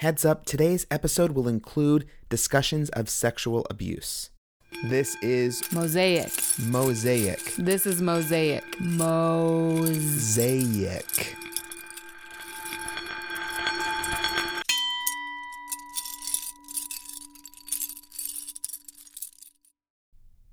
Heads up, today's episode will include discussions of sexual abuse. This is Mosaic. Mosaic. This is Mosaic. Mosaic.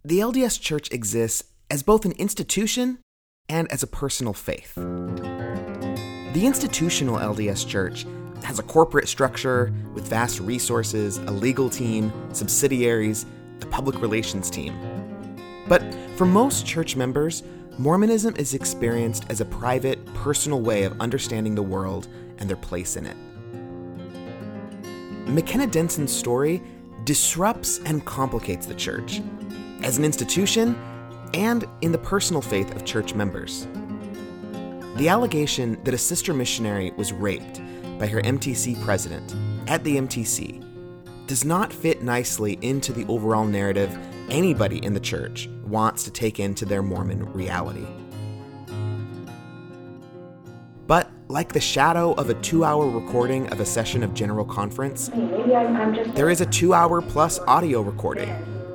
The LDS Church exists as both an institution and as a personal faith. The institutional LDS Church has a corporate structure with vast resources, a legal team, subsidiaries, a public relations team. But for most church members, Mormonism is experienced as a private, personal way of understanding the world and their place in it. McKenna Denson's story disrupts and complicates the church as an institution and in the personal faith of church members. The allegation that a sister missionary was raped by her MTC president at the MTC does not fit nicely into the overall narrative anybody in the church wants to take into their Mormon reality. But like the shadow of a two hour recording of a session of General Conference, there is a two hour plus audio recording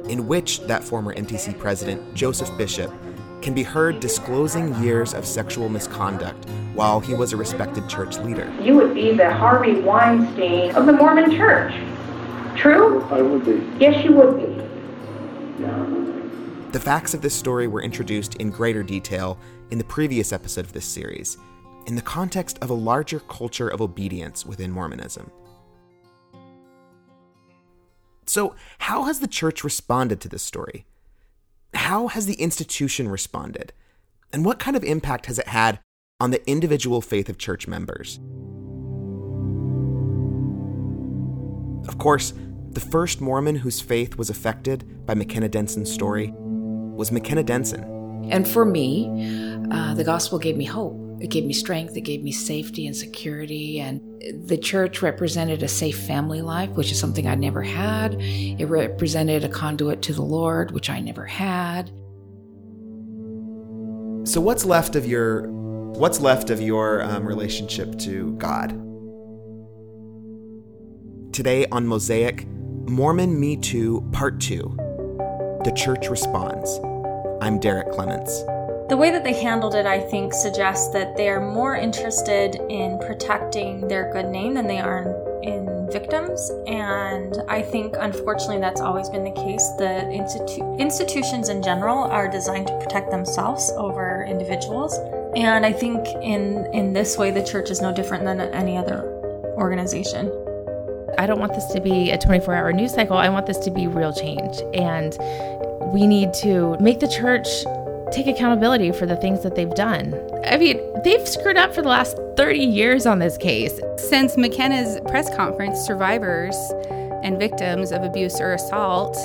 in which that former MTC president, Joseph Bishop, can be heard disclosing years of sexual misconduct while he was a respected church leader. You would be the Harvey Weinstein of the Mormon church. True? I would be. Yes, you would be. The facts of this story were introduced in greater detail in the previous episode of this series, in the context of a larger culture of obedience within Mormonism. So, how has the church responded to this story? How has the institution responded? And what kind of impact has it had on the individual faith of church members? Of course, the first Mormon whose faith was affected by McKenna Denson's story was McKenna Denson. And for me, uh, the gospel gave me hope. It gave me strength. It gave me safety and security. And the church represented a safe family life, which is something I never had. It represented a conduit to the Lord, which I never had. So, what's left of your what's left of your um, relationship to God? Today on Mosaic, Mormon Me Too Part Two. The Church responds. I'm Derek Clements. The way that they handled it, I think, suggests that they are more interested in protecting their good name than they are in, in victims. And I think, unfortunately, that's always been the case. The institu- institutions in general are designed to protect themselves over individuals. And I think in, in this way, the church is no different than any other organization. I don't want this to be a 24 hour news cycle. I want this to be real change. And we need to make the church take accountability for the things that they've done. I mean, they've screwed up for the last 30 years on this case. Since McKenna's press conference, survivors and victims of abuse or assault,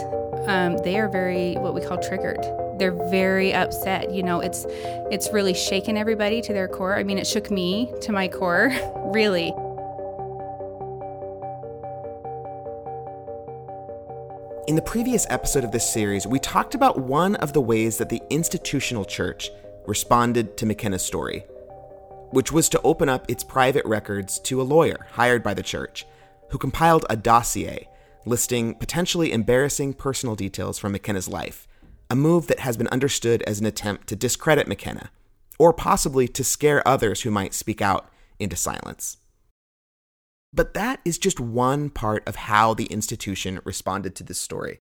um, they are very what we call triggered. They're very upset. You know, it's it's really shaken everybody to their core. I mean, it shook me to my core, really. In the previous episode of this series, we talked about one of the ways that the institutional church responded to McKenna's story, which was to open up its private records to a lawyer hired by the church, who compiled a dossier listing potentially embarrassing personal details from McKenna's life, a move that has been understood as an attempt to discredit McKenna, or possibly to scare others who might speak out into silence. But that is just one part of how the institution responded to this story.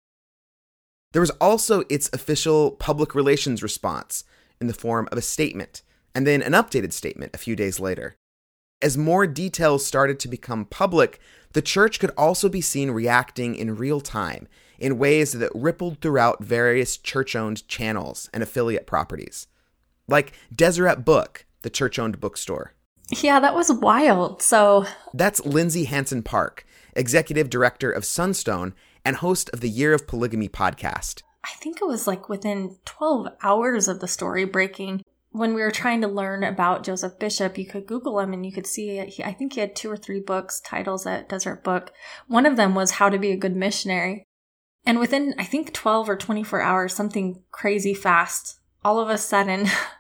There was also its official public relations response in the form of a statement, and then an updated statement a few days later. As more details started to become public, the church could also be seen reacting in real time in ways that rippled throughout various church owned channels and affiliate properties, like Deseret Book, the church owned bookstore. Yeah, that was wild. So That's Lindsay Hansen Park, executive director of Sunstone and host of the Year of Polygamy podcast. I think it was like within 12 hours of the story breaking. When we were trying to learn about Joseph Bishop, you could Google him and you could see, he, I think he had two or three books, titles at Deseret Book. One of them was How to Be a Good Missionary. And within, I think, 12 or 24 hours, something crazy fast, all of a sudden,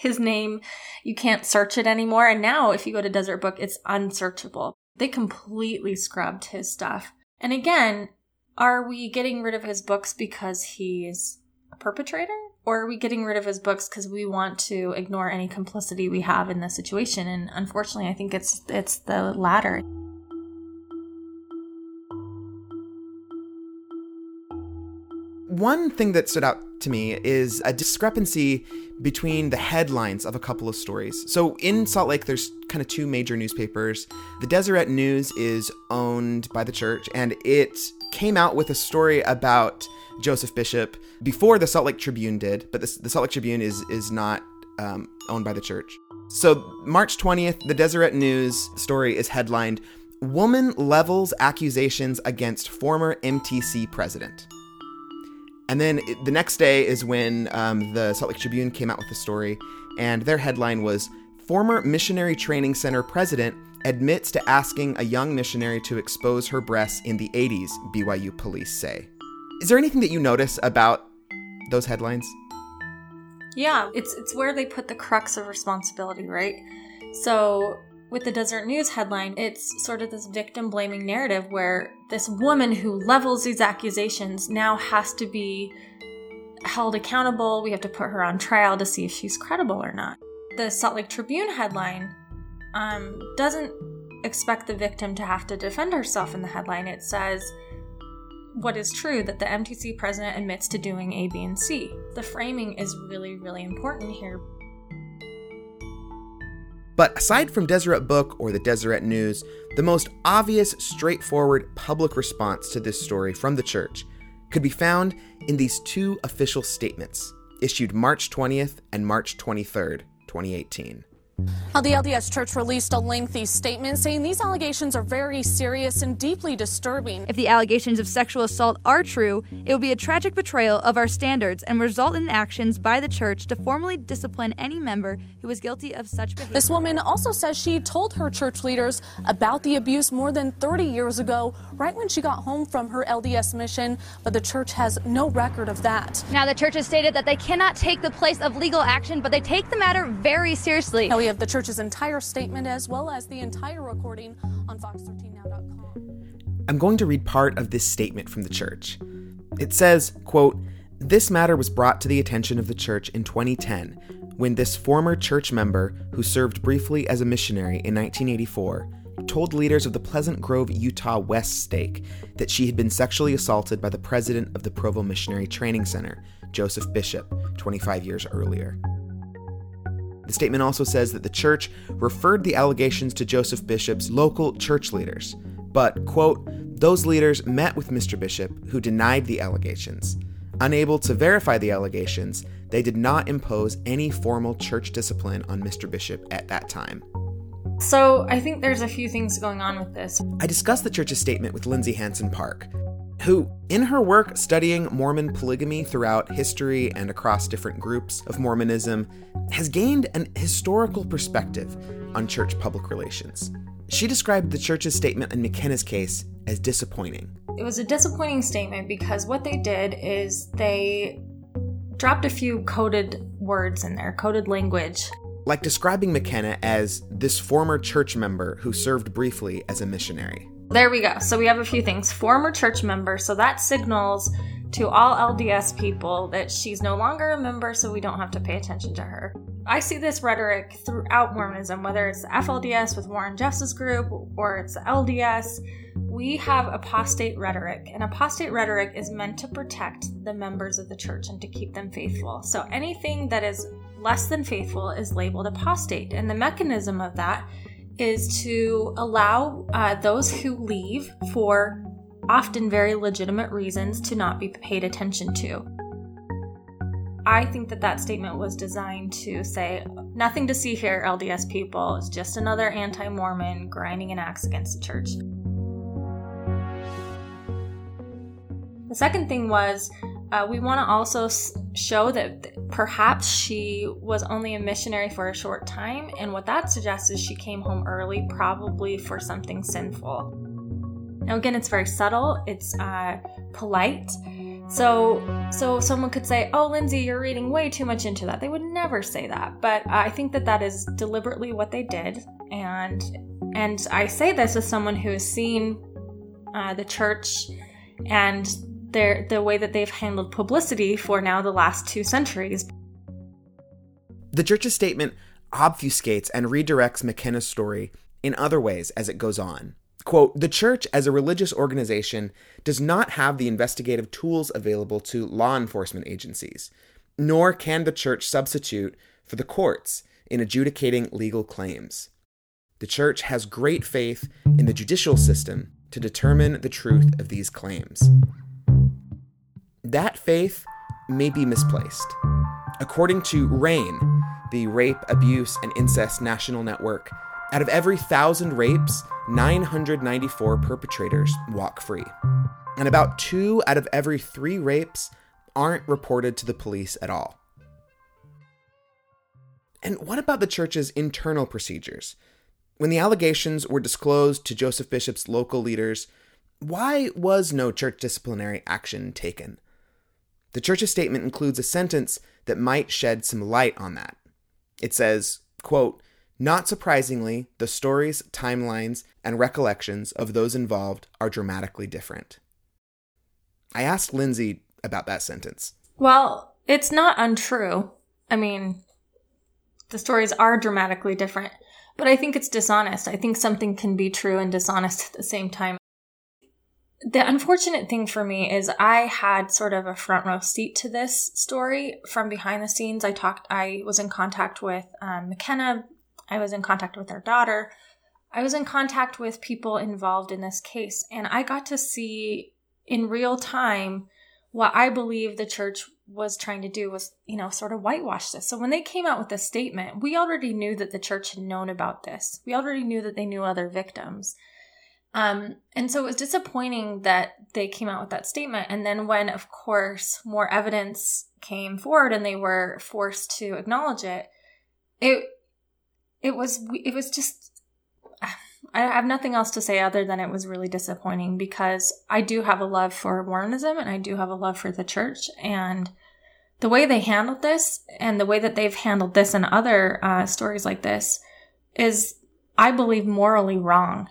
his name, you can't search it anymore. And now, if you go to Deseret Book, it's unsearchable. They completely scrubbed his stuff. And again, are we getting rid of his books because he's a perpetrator? Or are we getting rid of his books because we want to ignore any complicity we have in the situation? And unfortunately, I think it's it's the latter. One thing that stood out to me is a discrepancy between the headlines of a couple of stories. So in Salt Lake, there's kind of two major newspapers. The Deseret News is owned by the church, and it came out with a story about Joseph Bishop before the Salt Lake Tribune did, but the, the Salt Lake Tribune is is not um, owned by the church. So March 20th, the Deseret News story is headlined "Woman levels accusations against former MTC president." And then it, the next day is when um, the Salt Lake Tribune came out with the story, and their headline was Former Missionary Training Center president admits to asking a young missionary to expose her breasts in the 80s, BYU police say. Is there anything that you notice about those headlines? Yeah, it's it's where they put the crux of responsibility, right? So with the Deseret News headline, it's sort of this victim blaming narrative where this woman who levels these accusations now has to be held accountable. We have to put her on trial to see if she's credible or not. The Salt Lake Tribune headline um, doesn't expect the victim to have to defend herself in the headline. It says, what is true that the MTC president admits to doing A, B, and C. The framing is really, really important here but aside from Deseret Book or the Deseret News, the most obvious, straightforward public response to this story from the church could be found in these two official statements issued March 20th and March 23rd, 2018. Now, the LDS Church released a lengthy statement saying these allegations are very serious and deeply disturbing. If the allegations of sexual assault are true, it would be a tragic betrayal of our standards and result in actions by the church to formally discipline any member who is guilty of such behavior. This woman also says she told her church leaders about the abuse more than 30 years ago, right when she got home from her LDS mission, but the church has no record of that. Now, the church has stated that they cannot take the place of legal action, but they take the matter very seriously. Now, have the church's entire statement as well as the entire recording on fox13now.com. I'm going to read part of this statement from the church. It says, quote, this matter was brought to the attention of the church in 2010 when this former church member, who served briefly as a missionary in 1984, told leaders of the Pleasant Grove, Utah West stake that she had been sexually assaulted by the president of the Provo Missionary Training Center, Joseph Bishop, 25 years earlier. The statement also says that the church referred the allegations to Joseph Bishop's local church leaders, but, quote, those leaders met with Mr. Bishop, who denied the allegations. Unable to verify the allegations, they did not impose any formal church discipline on Mr. Bishop at that time. So, I think there's a few things going on with this. I discussed the church's statement with Lindsay Hansen Park, who, in her work studying Mormon polygamy throughout history and across different groups of Mormonism, has gained an historical perspective on church public relations. She described the church's statement in McKenna's case as disappointing. It was a disappointing statement because what they did is they dropped a few coded words in there, coded language. Like describing McKenna as this former church member who served briefly as a missionary. There we go. So we have a few things. Former church member. So that signals to all LDS people that she's no longer a member, so we don't have to pay attention to her. I see this rhetoric throughout Mormonism, whether it's the FLDS with Warren Jeffs' group or it's the LDS. We have apostate rhetoric, and apostate rhetoric is meant to protect the members of the church and to keep them faithful. So anything that is less than faithful is labeled apostate, and the mechanism of that is to allow uh, those who leave for often very legitimate reasons to not be paid attention to. I think that that statement was designed to say, nothing to see here, LDS people. It's just another anti Mormon grinding an axe against the church. The second thing was uh, we want to also show that perhaps she was only a missionary for a short time, and what that suggests is she came home early, probably for something sinful. Now, again, it's very subtle, it's uh, polite. So, so someone could say, "Oh, Lindsay, you're reading way too much into that." They would never say that, but I think that that is deliberately what they did, and And I say this as someone who has seen uh, the church and their the way that they've handled publicity for now the last two centuries. The church's statement obfuscates and redirects McKenna's story in other ways as it goes on. Quote, the church as a religious organization does not have the investigative tools available to law enforcement agencies, nor can the church substitute for the courts in adjudicating legal claims. The church has great faith in the judicial system to determine the truth of these claims. That faith may be misplaced. According to RAINN, the Rape, Abuse, and Incest National Network, out of every thousand rapes, 994 perpetrators walk free. And about two out of every three rapes aren't reported to the police at all. And what about the church's internal procedures? When the allegations were disclosed to Joseph Bishop's local leaders, why was no church disciplinary action taken? The church's statement includes a sentence that might shed some light on that. It says, quote, not surprisingly, the stories, timelines, and recollections of those involved are dramatically different. I asked Lindsay about that sentence. Well, it's not untrue. I mean, the stories are dramatically different, but I think it's dishonest. I think something can be true and dishonest at the same time. The unfortunate thing for me is I had sort of a front row seat to this story from behind the scenes. I talked, I was in contact with um, McKenna, I was in contact with her daughter, I was in contact with people involved in this case, and I got to see in real time what I believe the church was trying to do was, you know, sort of whitewash this. So when they came out with this statement, we already knew that the church had known about this. We already knew that they knew other victims. Um, and so it was disappointing that they came out with that statement. And then when, of course, more evidence came forward and they were forced to acknowledge it, it it was it was just I have nothing else to say other than it was really disappointing because I do have a love for Mormonism and I do have a love for the church and the way they handled this and the way that they've handled this and other uh, stories like this is, I believe, morally wrong.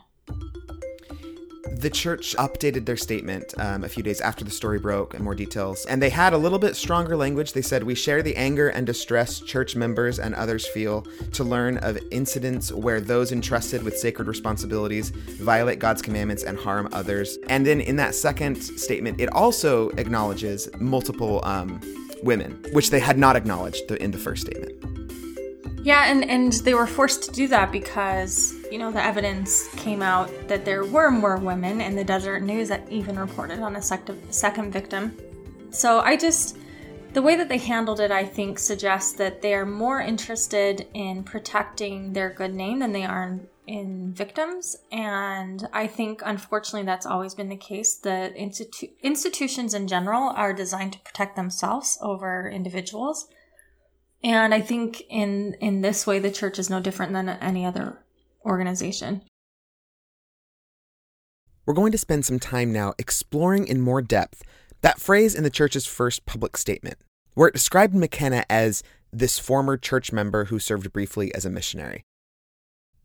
The church updated their statement um, a few days after the story broke and more details, and they had a little bit stronger language. They said, We share the anger and distress church members and others feel to learn of incidents where those entrusted with sacred responsibilities violate God's commandments and harm others. And then in that second statement, it also acknowledges multiple um, women, which they had not acknowledged in the first statement. Yeah, and, and they were forced to do that because, you know, the evidence came out that there were more women, and the Deseret News that even reported on a second victim. So I just, the way that they handled it, I think, suggests that they are more interested in protecting their good name than they are in, in victims. And I think, unfortunately, that's always been the case. The institu- institutions in general are designed to protect themselves over individuals. And I think in in this way the church is no different than any other organization. We're going to spend some time now exploring in more depth that phrase in the church's first public statement, where it described McKenna as this former church member who served briefly as a missionary.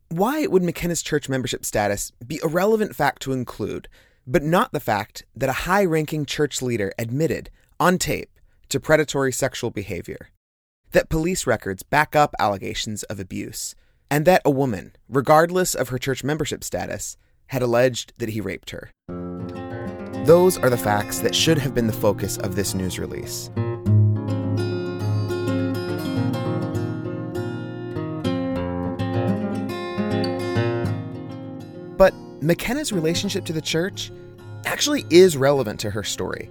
Why would McKenna's church membership status be a relevant fact to include, but not the fact that a high ranking church leader admitted on tape to predatory sexual behavior? That police records back up allegations of abuse, and that a woman, regardless of her church membership status, had alleged that he raped her. Those are the facts that should have been the focus of this news release. But McKenna's relationship to the church actually is relevant to her story,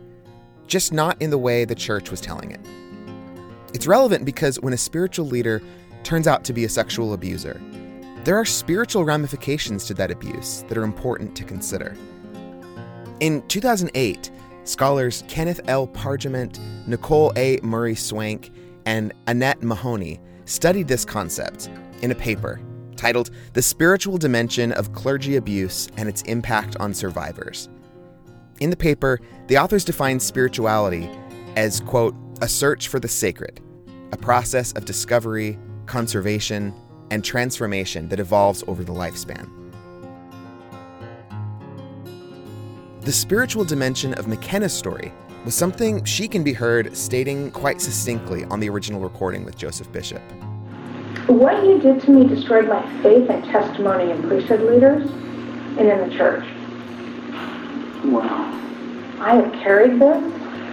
just not in the way the church was telling it. It's relevant because when a spiritual leader turns out to be a sexual abuser, there are spiritual ramifications to that abuse that are important to consider. In 2008, scholars Kenneth L. Pargament, Nicole A. Murray Swank, and Annette Mahoney studied this concept in a paper titled The Spiritual Dimension of Clergy Abuse and Its Impact on Survivors. In the paper, the authors define spirituality as, quote, a search for the sacred, a process of discovery, conservation, and transformation that evolves over the lifespan. The spiritual dimension of McKenna's story was something she can be heard stating quite succinctly on the original recording with Joseph Bishop. What you did to me destroyed my faith and testimony in priesthood leaders and in the church. Wow. I have carried this,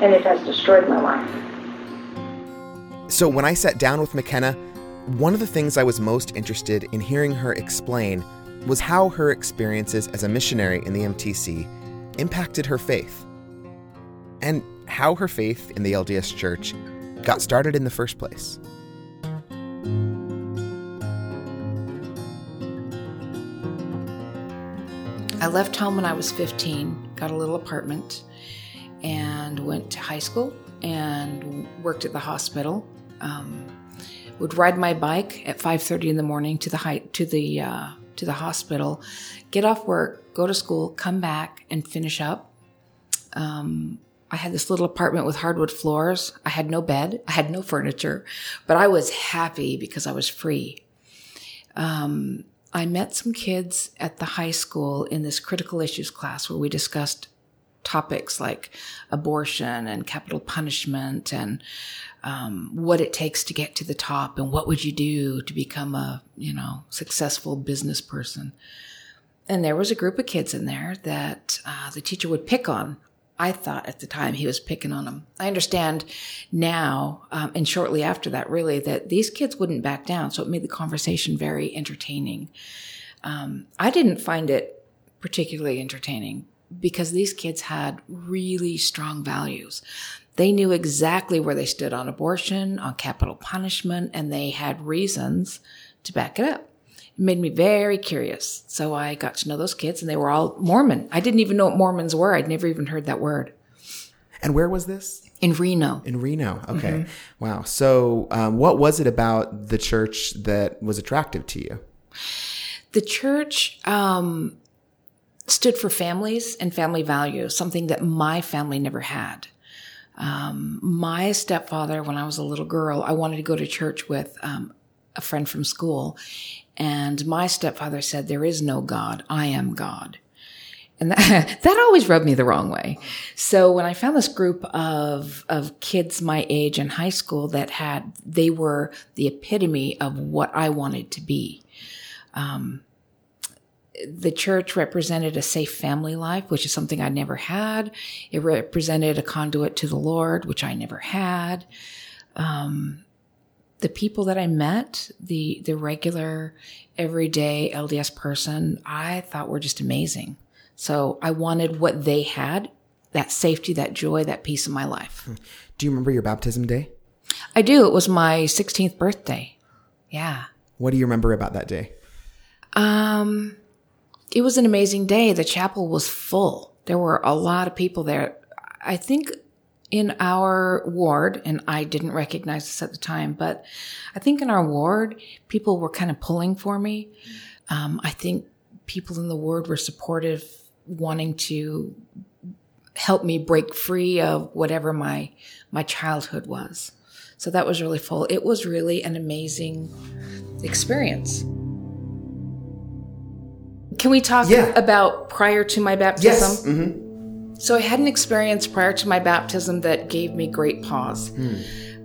and it has destroyed my life. So when I sat down with McKenna, one of the things I was most interested in hearing her explain was how her experiences as a missionary in the MTC impacted her faith, and how her faith in the LDS Church got started in the first place. I left home when I was 15, got a little apartment, and went to high school and worked at the hospital. Um, would ride my bike at 5:30 in the morning to the high, to the uh, to the hospital, get off work, go to school, come back, and finish up. Um, I had this little apartment with hardwood floors. I had no bed, I had no furniture, but I was happy because I was free. Um, I met some kids at the high school in this critical issues class where we discussed topics like abortion and capital punishment and um, what it takes to get to the top and what would you do to become a you know successful business person. And there was a group of kids in there that uh, the teacher would pick on. I thought at the time he was picking on them i understand now um, and shortly after that really that these kids wouldn't back down. So it made the conversation very entertaining. Um, i didn't find it particularly entertaining because these kids had really strong values. They knew exactly where they stood on abortion, on capital punishment, and they had reasons to back it up. It made me very curious. So I got to know those kids, and they were all Mormon. I didn't even know what Mormons were. I'd never even heard that word. And where was this? In Reno. In Reno. Okay. Mm-hmm. Wow. So, um, what was it about the church that was attractive to you? The church, um, stood for families and family values, something that my family never had. Um, my stepfather, when I was a little girl, I wanted to go to church with um, a friend from school. And my stepfather said, There is no God. I am God. And that, that always rubbed me the wrong way. So when I found this group of, of kids my age in high school that had, they were the epitome of what I wanted to be. Um, the church represented a safe family life, which is something I never had. It represented a conduit to the Lord, which I never had. Um, the people that I met, the the regular, everyday LDS person, I thought were just amazing. So I wanted what they had, that safety, that joy, that peace in my life. Do you remember your baptism day? I do. It was my 16th birthday. Yeah. What do you remember about that day? Um, it was an amazing day. The chapel was full. There were a lot of people there. I think in our ward, and I didn't recognize this at the time, but I think in our ward, people were kind of pulling for me. Um, I think people in the ward were supportive, wanting to help me break free of whatever my my childhood was. So that was really full. It was really an amazing experience. Can we talk Yeah. about prior to my baptism? Yes. Mm-hmm. So I had an experience prior to my baptism that gave me great pause.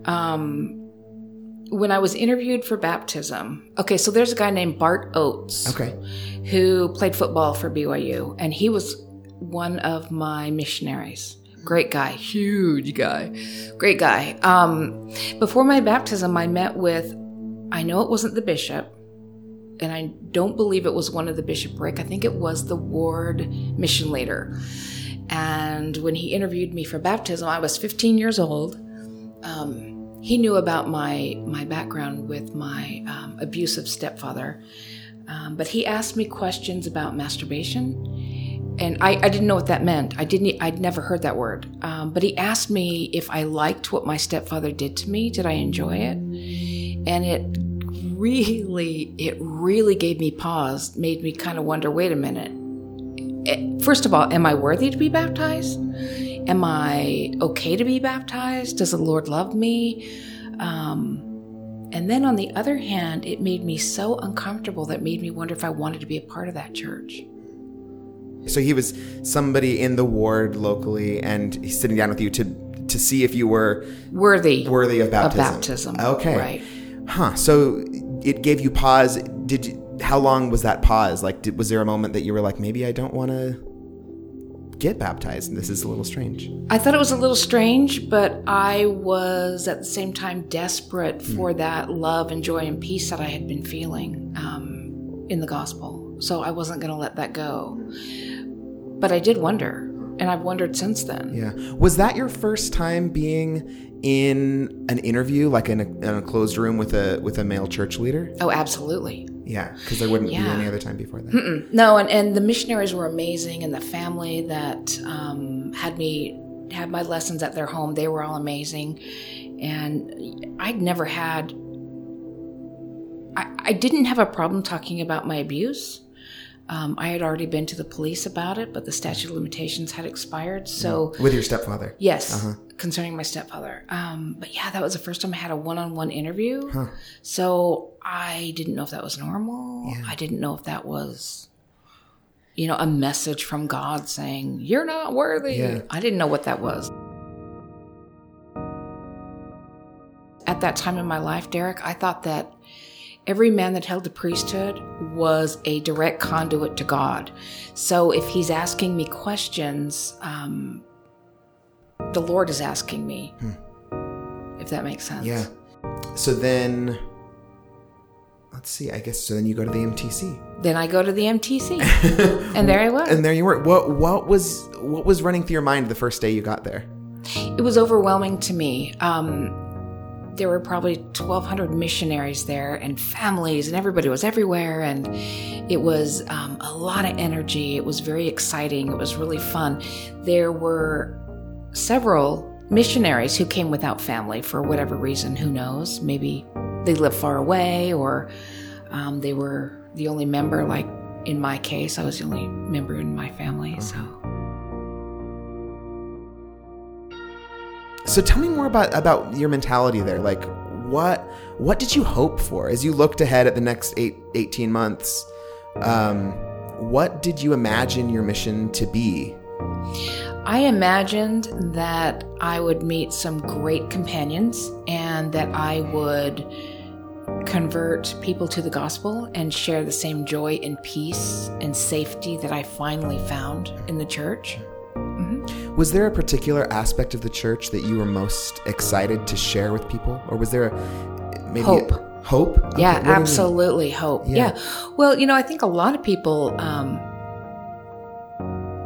Um, when I was interviewed for baptism, okay, so there's a guy named Bart Oates Okay. who played football for BYU, and he was one of my missionaries. Great guy, huge guy, great guy. Um, before my baptism, I met with, I know it wasn't the bishop, and I don't believe it was one of the bishopric. I think it was the ward mission leader. And when he interviewed me for baptism, I was 15 years old. Um, he knew about my my background with my um, abusive stepfather, um, but he asked me questions about masturbation, and I, I didn't know what that meant. I didn't. I'd never heard that word. Um, but he asked me if I liked what my stepfather did to me. Did I enjoy it? And it really, it really gave me pause. Made me kind of wonder. Wait a minute. Eh, First of all, am I worthy to be baptized? Am I okay to be baptized? Does the Lord love me? Um, and then on the other hand, it made me so uncomfortable that made me wonder if I wanted to be a part of that church. So he was somebody in the ward locally, and he's sitting down with you to to see if you were Worthy. worthy of baptism. baptism, Okay. right. Huh. So it gave you pause. Did you, how long was that pause? Like, did, was there a moment that you were like, maybe I don't want to get baptized? This is a little strange. I thought it was a little strange, but I was at the same time desperate for that love and joy and peace that I had been feeling um, in the gospel. So I wasn't going to let that go. But I did wonder, and I've wondered since then. Yeah. Was that your first time being in an interview, like in a, in a closed room with a with a male church leader? Oh, absolutely. Yeah, because there wouldn't be any other time before that. Mm-mm. No, and, and the missionaries were amazing, and the family that um, had me had my lessons at their home, they were all amazing. And I'd never had, I, I didn't have a problem talking about my abuse. Um, I had already been to the police about it, but the statute of limitations had expired. So, with your stepfather. yes, Uh-huh. concerning my stepfather. Um, but yeah, that was the first time I had a one on one interview. Huh. So I didn't know if that was normal. Yeah. I didn't know if that was, you know, a message from God saying, You're not worthy. Yeah. I didn't know what that was. At that time in my life, Derek, I thought that every man that held the priesthood was a direct conduit to God. So if he's asking me questions, um, the Lord is asking me, if that makes sense. Yeah. So then, let's see. I guess so. Then you go to the MTC, Then I go to the MTC, and there I was. and there you were. What what was what was running through your mind the first day you got there? It was overwhelming to me. Um, there were probably 1,200 missionaries there and families, and everybody was everywhere. And it was um, a lot of energy. It was very exciting. It was really fun. There were several missionaries who came without family for whatever reason. Who knows? Maybe they lived far away or um, they were the only member, like in my case, I was the only member in my family. So. So tell me more about about your mentality there. Like what what did you hope for as you looked ahead at the next eight, 18 months? Um, what did you imagine your mission to be? I imagined that I would meet some great companions and that I would convert people to the gospel and share the same joy and peace and safety that I finally found in the church. Was there a particular aspect of the church that you were most excited to share with people, or was there a maybe Hope. hope? Okay, yeah, what do you mean? absolutely. Hope. Yeah. Yeah. Well, you know, I think a lot of people, um,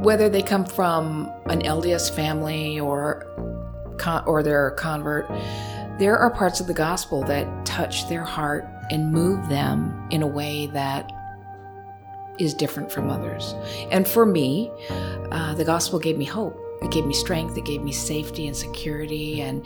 whether they come from an LDS family or con- or they're a convert, there are parts of the gospel that touch their heart and move them in a way that is different from others. And for me, uh, the gospel gave me hope. It gave me strength. It gave me safety and security. And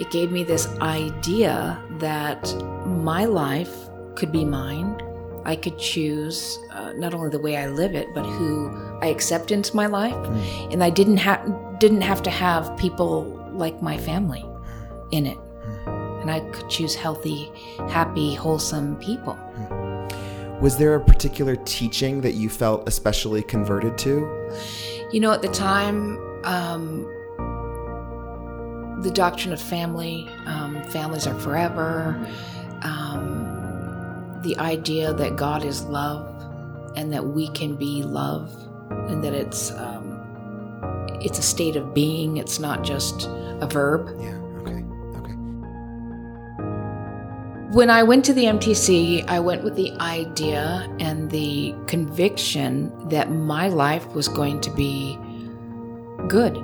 it gave me this idea that my life could be mine. I could choose uh, not only the way I live it, but who I accept into my life. Hmm. And I didn't have didn't have to have people like my family in it. Hmm. And I could choose healthy, happy, wholesome people. Hmm. Was there a particular teaching that you felt especially converted to? You know, at the time, um, the doctrine of family, um, families are forever, um, the idea that God is love and that we can be love, and that it's um, it's a state of being. It's not just a verb. Yeah. Okay. Okay. When I went to the MTC, I went with the idea and the conviction that my life was going to be good,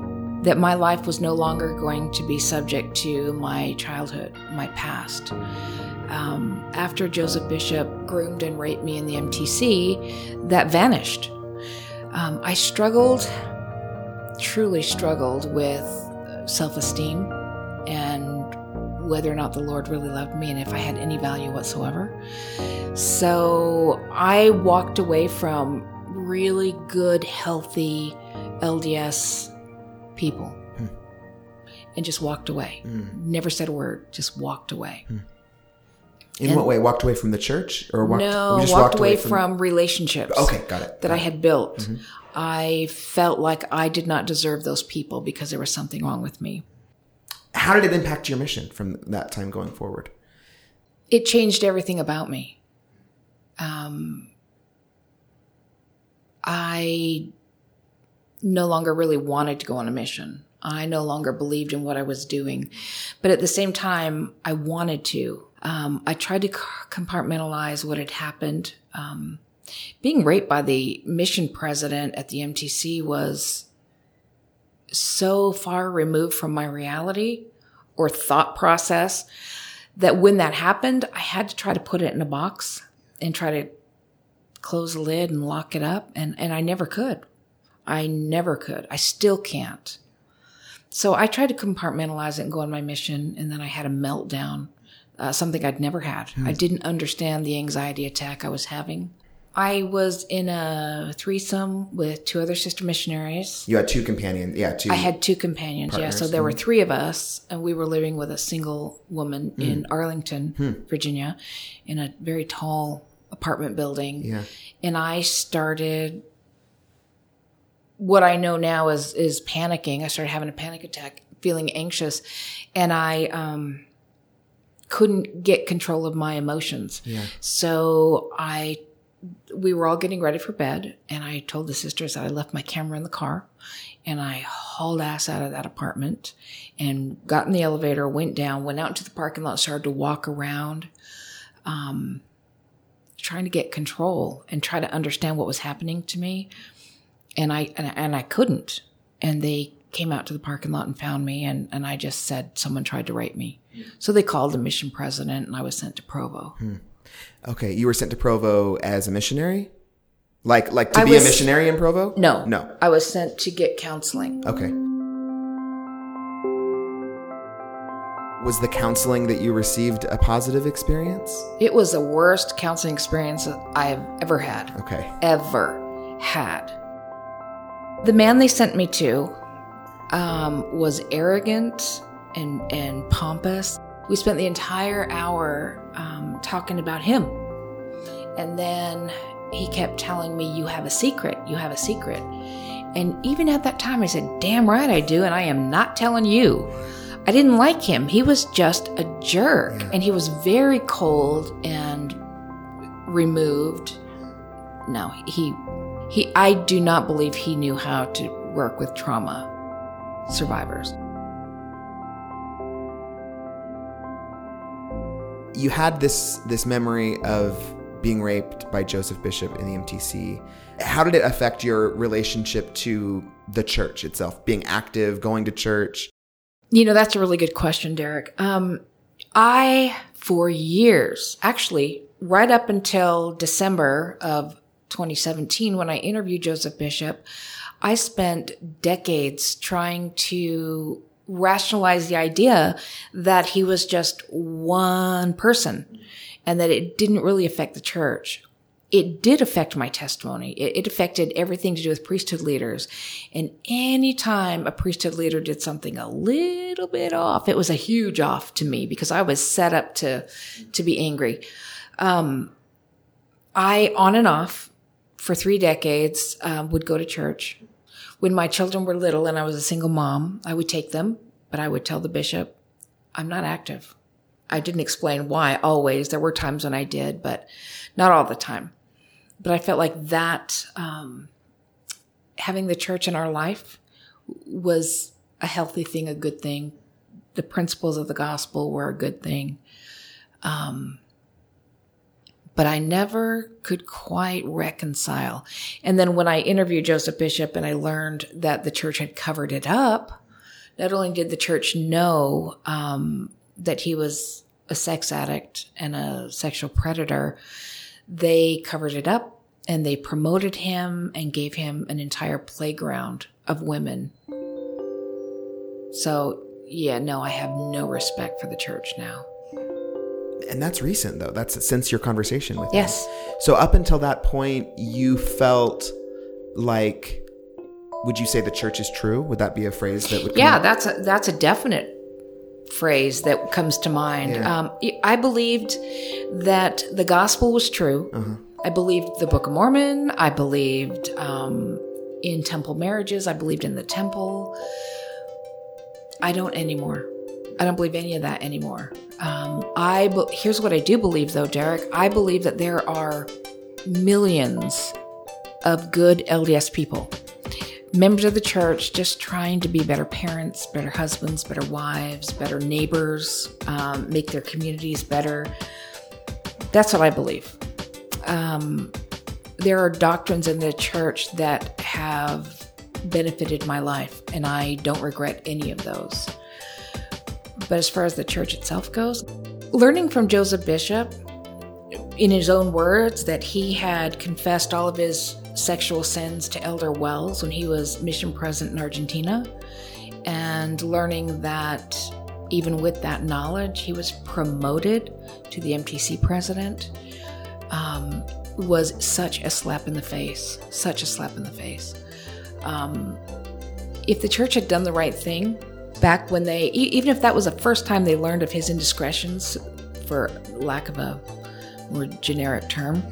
that my life was no longer going to be subject to my childhood, my past. Um, after Joseph Bishop groomed and raped me in the MTC, that vanished. Um, I struggled, truly struggled with self esteem and whether or not the Lord really loved me and if I had any value whatsoever. So I walked away from really good, healthy LDS people and just walked away. Never said a word, just walked away. In And- what way? Walked away from the church, or walked? no, just walked, away from, relationships. Okay, got it. That I had built. Mhm. I felt like I did not deserve those people because there was something wrong with me. How did it impact your mission from that time going forward? It changed everything about me. Um, I no longer really wanted to go on a mission. I no longer believed in what I was doing. But at the same time, I wanted to. Um, I tried to compartmentalize what had happened. Um, being raped by the mission president at the MTC was so far removed from my reality or thought process that when that happened, I had to try to put it in a box and try to close the lid and lock it up. And, and I never could. I never could. I still can't. So I tried to compartmentalize it and go on my mission. And then I had a meltdown, uh, something I'd never had. Hmm. I didn't understand the anxiety attack I was having. I was in a threesome with two other sister missionaries. You had two companions. Yeah, two. I had two companions, yeah. So partners, there were mhm. three of us, and we were living with a single woman Hmm. in Arlington, Hmm. Virginia, in a very tall apartment building. Yeah. And I started what I know now is is panicking. I started having a panic attack, feeling anxious, and I um, couldn't get control of my emotions. Yeah. So I, we were all getting ready for bed, and I told the sisters that I left my camera in the car, and I hauled ass out of that apartment, and got in the elevator, went down, went out into the parking lot, started to walk around, um, trying to get control and try to understand what was happening to me, and I and, and I couldn't, and they came out to the parking lot and found me, and and I just said someone tried to rape me, so they called the mission president, and I was sent to Provo. Hmm. Okay, you were sent to Provo as a missionary, like like to I be was- a missionary in Provo. No, no. I was sent to get counseling. Okay. Was the counseling that you received a positive experience? It was the worst counseling experience I've ever had. Okay. Ever had. The man they sent me to um, was arrogant and, and pompous. We spent the entire hour um, talking about him. And then he kept telling me, You have a secret. You have a secret. And even at that time, I said, Damn right I do. And I am not telling you. I didn't like him. He was just a jerk. And he was very cold and removed. No, he he I do not believe he knew how to work with trauma survivors. You had this this memory of being raped by Joseph Bishop in the MTC. How did it affect your relationship to the church itself? Being active, going to church. You know, that's a really good question, Derek. Um, I, for years, actually, right up until December of 2017, when I interviewed Joseph Bishop, I spent decades trying to rationalize the idea that he was just one person and that it didn't really affect the church. It did affect my testimony. It, it affected everything to do with priesthood leaders. And anytime a priesthood leader did something a little bit off, it was a huge off to me because I was set up to, to be angry. Um, I, on and off, for three decades, um, would go to church. When my children were little and I was a single mom, I would take them, but I would tell the bishop, I'm not active. I didn't explain why always. There were times when I did, but not all the time. But I felt like that, um, having the church in our life was a healthy thing, a good thing. The principles of the gospel were a good thing. Um, but I never could quite reconcile. And then when I interviewed Joseph Bishop and I learned that the church had covered it up, not only did the church know um, that he was a sex addict and a sexual predator, they covered it up and they promoted him and gave him an entire playground of women. So, yeah, no, I have no respect for the church now. And that's recent though. That's since your conversation with Yes. So up until that point, you felt like would you say the church is true? Would that be a phrase that would come Yeah, up? that's a, that's a definite phrase that comes to mind. Yeah. Um, I believed that the gospel was true. Uh-huh. I believed the Book of Mormon. I believed um, in temple marriages. I believed in the temple. I don't anymore. I don't believe any of that anymore. Um, I be- here's what I do believe, though, Derek. I believe that there are millions of good LDS people, members of the church, just trying to be better parents, better husbands, better wives, better neighbors, um, make their communities better. That's what I believe. Um, there are doctrines in the church that have benefited my life, and I don't regret any of those. But as far as the church itself goes, learning from Joseph Bishop, in his own words, that he had confessed all of his sexual sins to Elder Wells when he was mission president in Argentina, and learning that even with that knowledge, he was promoted to the MTC president, um, was such a slap in the face. Such a slap in the face. Um, if the church had done the right thing back when they, even if that was the first time they learned of his indiscretions, for lack of a more generic term,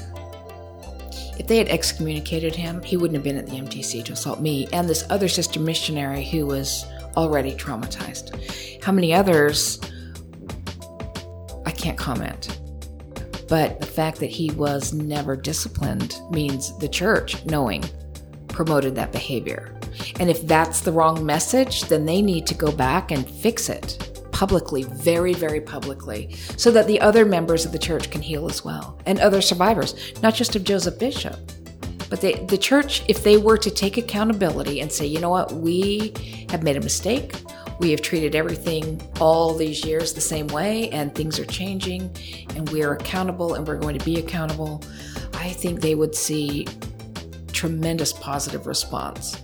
if they had excommunicated him, he wouldn't have been at the MTC to assault me and this other sister missionary who was already traumatized. How many others? I can't comment. But the fact that he was never disciplined means the church, knowing, promoted that behavior. And if that's the wrong message, then they need to go back and fix it publicly, very, very publicly, so that the other members of the church can heal as well, and other survivors, not just of Joseph Bishop. But they, the church, if they were to take accountability and say, you know what, we have made a mistake, we have treated everything all these years the same way, and things are changing, and we are accountable, and we're going to be accountable, I think they would see tremendous positive response.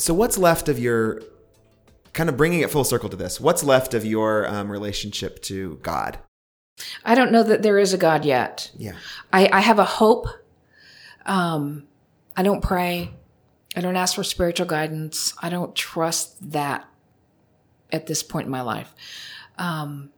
So, what's left of your kind of bringing it full circle to this? What's left of your um, relationship to God? I don't know that there is a God yet. Yeah. I, I have a hope. Um, I don't pray. I don't ask for spiritual guidance. I don't trust that at this point in my life. Um,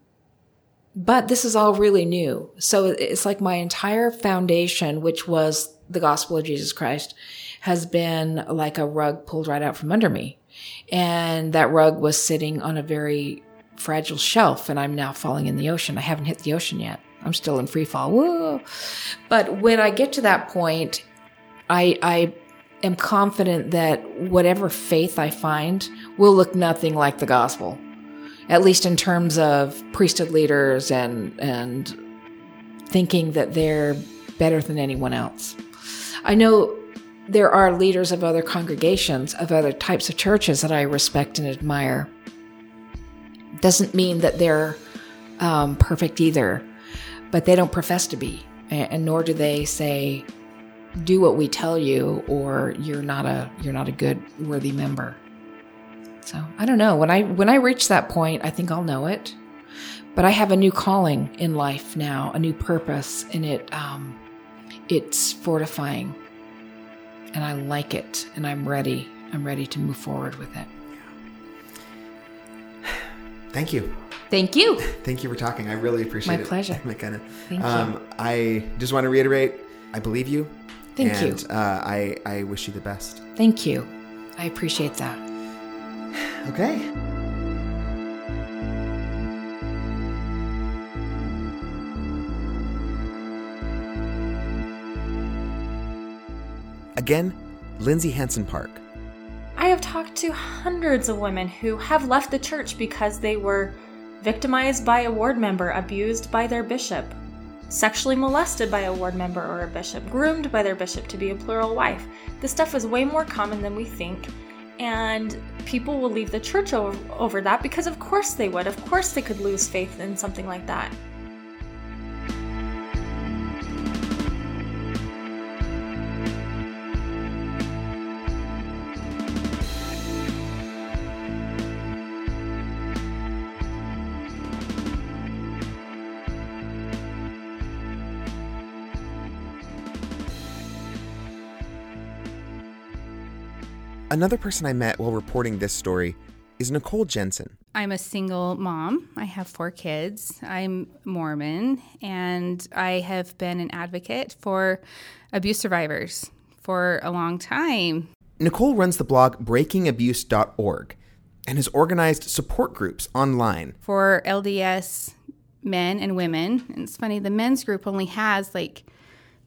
but this is all really new. So it's like my entire foundation, which was the gospel of Jesus Christ, has been like a rug pulled right out from under me. And that rug was sitting on a very fragile shelf, and I'm now falling in the ocean. I haven't hit the ocean yet. I'm still in free fall. Whoa. But when I get to that point, I, I am confident that whatever faith I find will look nothing like the gospel, at least in terms of priesthood leaders and, and thinking that they're better than anyone else. I know there are leaders of other congregations, of other types of churches that I respect and admire. Doesn't mean that they're um, perfect either, but they don't profess to be, and, nor do they say, "Do what we tell you," or "You're not a you're not a good worthy member." So I don't know. When I when I reach that point, I think I'll know it. But I have a new calling in life now, a new purpose, and it um, it's fortifying and I like it and I'm ready. I'm ready to move forward with it. Thank you. Thank you. Thank you for talking. I really appreciate My it. pleasure. McKenna. Thank um, you. I just want to reiterate I believe you. Thank you. and, Uh, I, I wish you the best. Thank you. I appreciate that. Okay. Again, Lindsay Hansen Park. I have talked to hundreds of women who have left the church because they were victimized by a ward member, abused by their bishop, sexually molested by a ward member or a bishop, groomed by their bishop to be a plural wife. This stuff is way more common than we think, and people will leave the church over, over that because, of course, they would. Of course, they could lose faith in something like that. Another person I met while reporting this story is Nicole Jensen. I'm a single mom. I have four kids. I'm Mormon, and I have been an advocate for abuse survivors for a long time. Nicole runs the blog breakingabuse.org and has organized support groups online for LDS men and women. And it's funny, the men's group only has like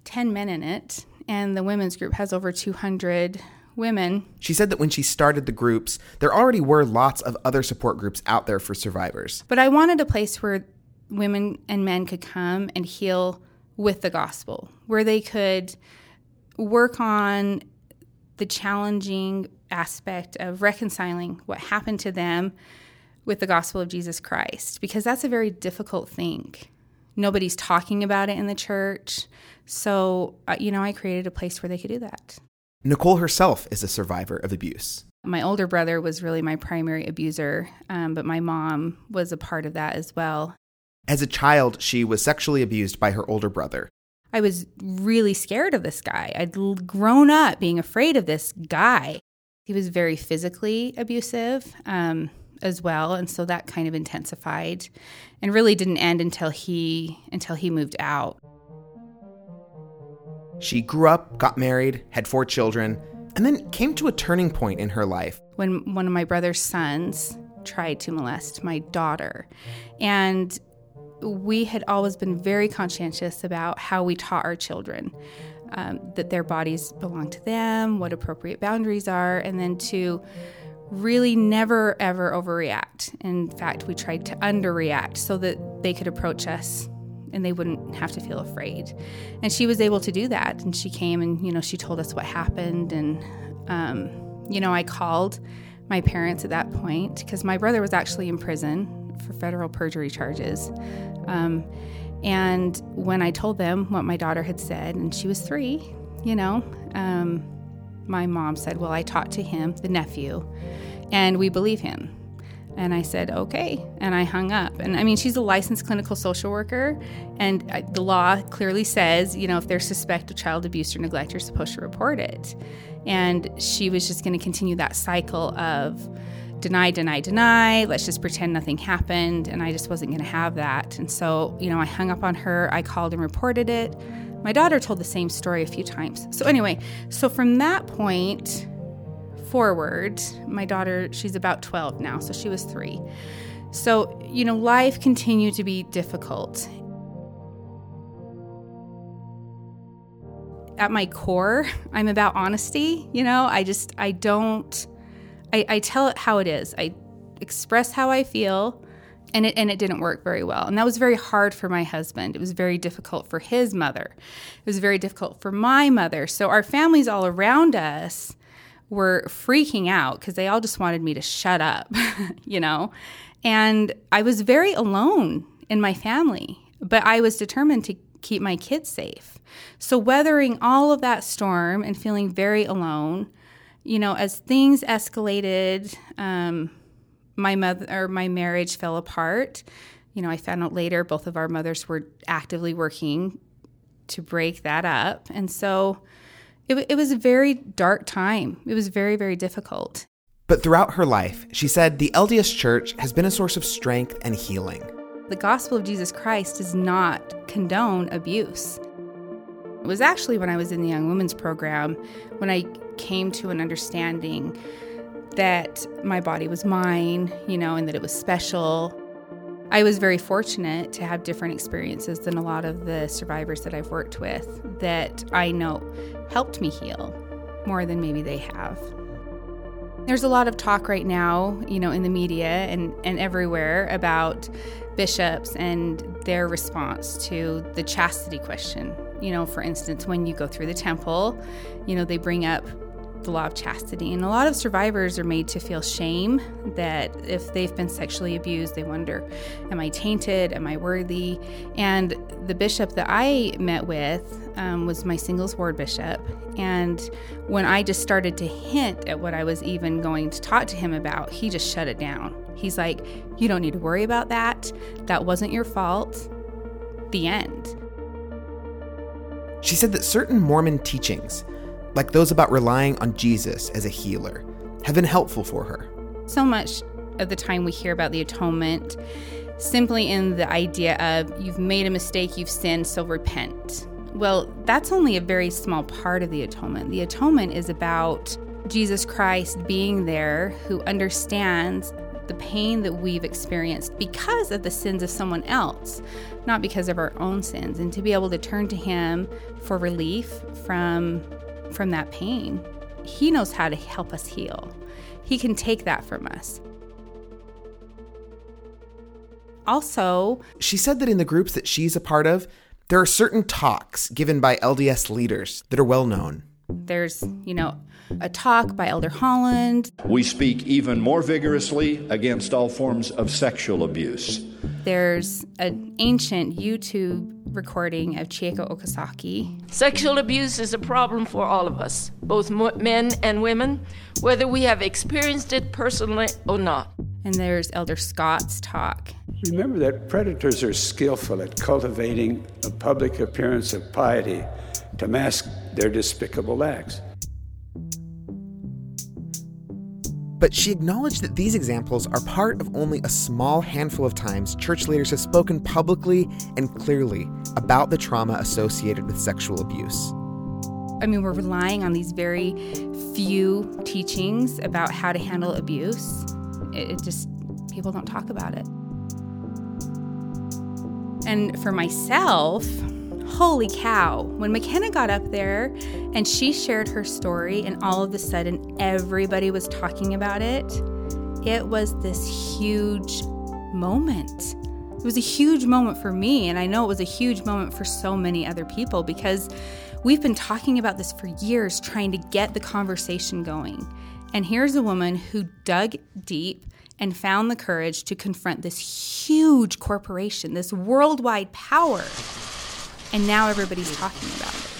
10 men in it, and the women's group has over 200 women. She said that when she started the groups, there already were lots of other support groups out there for survivors. But I wanted a place where women and men could come and heal with the gospel, where they could work on the challenging aspect of reconciling what happened to them with the gospel of Jesus Christ, because that's a very difficult thing. Nobody's talking about it in the church. So, uh, you know, I created a place where they could do that. Nicole herself is a survivor of abuse. My older brother was really my primary abuser, um, but my mom was a part of that as well. As a child, she was sexually abused by her older brother. I was really scared of this guy. I'd grown up being afraid of this guy. He was very physically abusive um, as well, and so that kind of intensified, and really didn't end until he until he moved out. She grew up, got married, had four children, and then came to a turning point in her life. When one of my brother's sons tried to molest my daughter. And we had always been very conscientious about how we taught our children um, that their bodies belong to them, what appropriate boundaries are, and then to really never ever overreact. In fact, we tried to underreact so that they could approach us and they wouldn't have to feel afraid. And she was able to do that. And she came and, you know, she told us what happened. And, um, you know, I called my parents at that point because my brother was actually in prison for federal perjury charges. Um, and when I told them what my daughter had said, and she was three, you know, um, my mom said, Well, I talked to him, the nephew, and we believe him. And I said, okay. And I hung up. And I mean, she's a licensed clinical social worker, and the law clearly says, you know, if there's suspect of child abuse or neglect, you're supposed to report it. And she was just going to continue that cycle of deny, deny, deny. Let's just pretend nothing happened. And I just wasn't going to have that. And so, you know, I hung up on her. I called and reported it. My daughter told the same story a few times. So, anyway, so from that point, forward, my daughter, she's about 12 now, so she was three. So, you know, life continued to be difficult. At my core, I'm about honesty. You know, I just, I don't, I, I tell it how it is. I express how I feel, and it, and it didn't work very well. And that was very hard for my husband. It was very difficult for his mother. It was very difficult for my mother. So, our families all around us, were freaking out because they all just wanted me to shut up, you know? And I was very alone in my family, but I was determined to keep my kids safe. So, weathering all of that storm and feeling very alone, you know, as things escalated, um, my mother or my marriage fell apart. You know, I found out later both of our mothers were actively working to break that up. And so, it, it was a very dark time. It was very, very difficult. But throughout her life, she said the LDS Church has been a source of strength and healing. The gospel of Jesus Christ does not condone abuse. It was actually when I was in the Young Women's Program when I came to an understanding that my body was mine, you know, and that it was special I was very fortunate to have different experiences than a lot of the survivors that I've worked with that I know helped me heal more than maybe they have. There's a lot of talk right now, you know, in the media and, and everywhere about bishops and their response to the chastity question. You know, for instance, when you go through the temple, you know, they bring up the law of chastity. And a lot of survivors are made to feel shame that if they've been sexually abused, they wonder, Am I tainted? Am I worthy? And the bishop that I met with um, was my singles ward bishop. And when I just started to hint at what I was even going to talk to him about, he just shut it down. He's like, You don't need to worry about that. That wasn't your fault. The end. She said that certain Mormon teachings like those about relying on Jesus as a healer, have been helpful for her. So much of the time we hear about the atonement simply in the idea of you've made a mistake, you've sinned, so repent. Well, that's only a very small part of the atonement. The atonement is about Jesus Christ being there who understands the pain that we've experienced because of the sins of someone else, not because of our own sins, and to be able to turn to Him for relief from, from that pain. He knows how to help us heal, He can take that from us. Also, she said that in the groups that she's a part of, there are certain talks given by LDS leaders that are well known. There's, you know, a talk by Elder Holland. We speak even more vigorously against all forms of sexual abuse. There's an ancient YouTube recording of Chieko Okazaki. Sexual abuse is a problem for all of us, both men and women, whether we have experienced it personally or not. And there's Elder Scott's talk. Remember that predators are skillful at cultivating a public appearance of piety to mask their despicable acts. But she acknowledged that these examples are part of only a small handful of times church leaders have spoken publicly and clearly about the trauma associated with sexual abuse. I mean, we're relying on these very few teachings about how to handle abuse. It, it just, people don't talk about it. And for myself, holy cow, when McKenna got up there and she shared her story, and all of a sudden everybody was talking about it, it was this huge moment. It was a huge moment for me, and I know it was a huge moment for so many other people because we've been talking about this for years, trying to get the conversation going. And here's a woman who dug deep and found the courage to confront this huge corporation, this worldwide power. And now everybody's talking about it.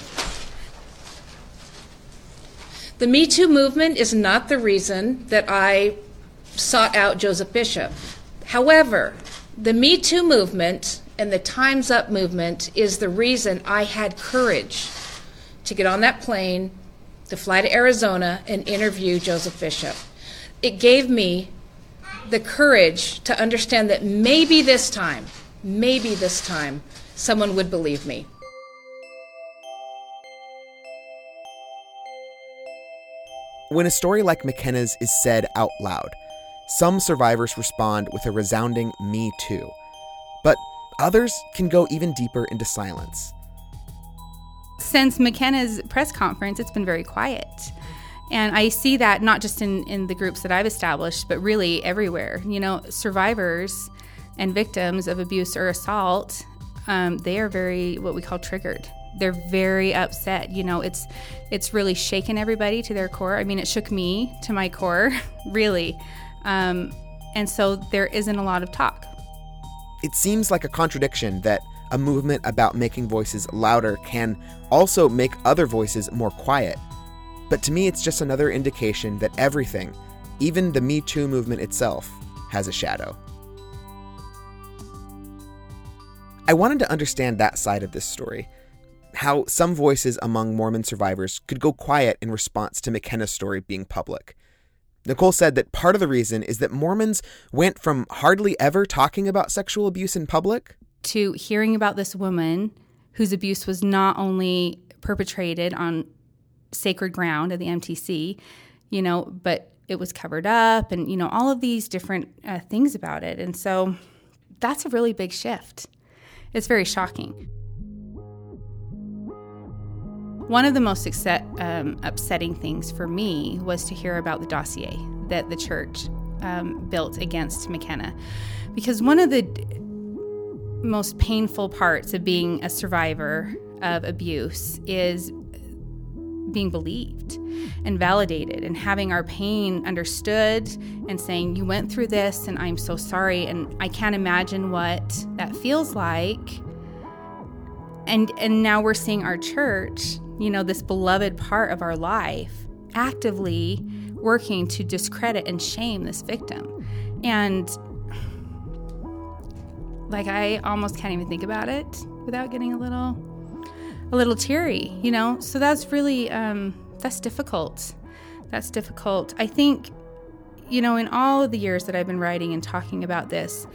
The Me Too movement is not the reason that I sought out Joseph Bishop. However, the Me Too movement and the Time's Up movement is the reason I had courage to get on that plane, to fly to Arizona, and interview Joseph Bishop. It gave me the courage to understand that maybe this time, maybe this time, someone would believe me. When a story like McKenna's is said out loud, some survivors respond with a resounding Me Too. But others can go even deeper into silence. Since McKenna's press conference, it's been very quiet. And I see that not just in, in the groups that I've established, but really everywhere. You know, survivors and victims of abuse or assault, um, they are very what we call triggered. They're very upset. You know, it's it's really shaken everybody to their core. I mean, it shook me to my core, really. Um, and so there isn't a lot of talk. It seems like a contradiction that a movement about making voices louder can also make other voices more quiet. But to me, it's just another indication that everything, even the Me Too movement itself, has a shadow. I wanted to understand that side of this story how some voices among Mormon survivors could go quiet in response to McKenna's story being public. Nicole said that part of the reason is that Mormons went from hardly ever talking about sexual abuse in public to hearing about this woman whose abuse was not only perpetrated on sacred ground at the MTC, you know, but it was covered up and, you know, all of these different uh, things about it. And so that's a really big shift. It's very shocking. One of the most um, upsetting things for me was to hear about the dossier that the church um, built against McKenna. Because one of the most painful parts of being a survivor of abuse is being believed and validated and having our pain understood and saying, You went through this and I'm so sorry. And I can't imagine what that feels like. And, and now we're seeing our church, you know, this beloved part of our life, actively working to discredit and shame this victim. And like I almost can't even think about it without getting a little a little teary, you know? So that's really um that's difficult. That's difficult. I think, you know, in all of the years that I've been writing and talking about this,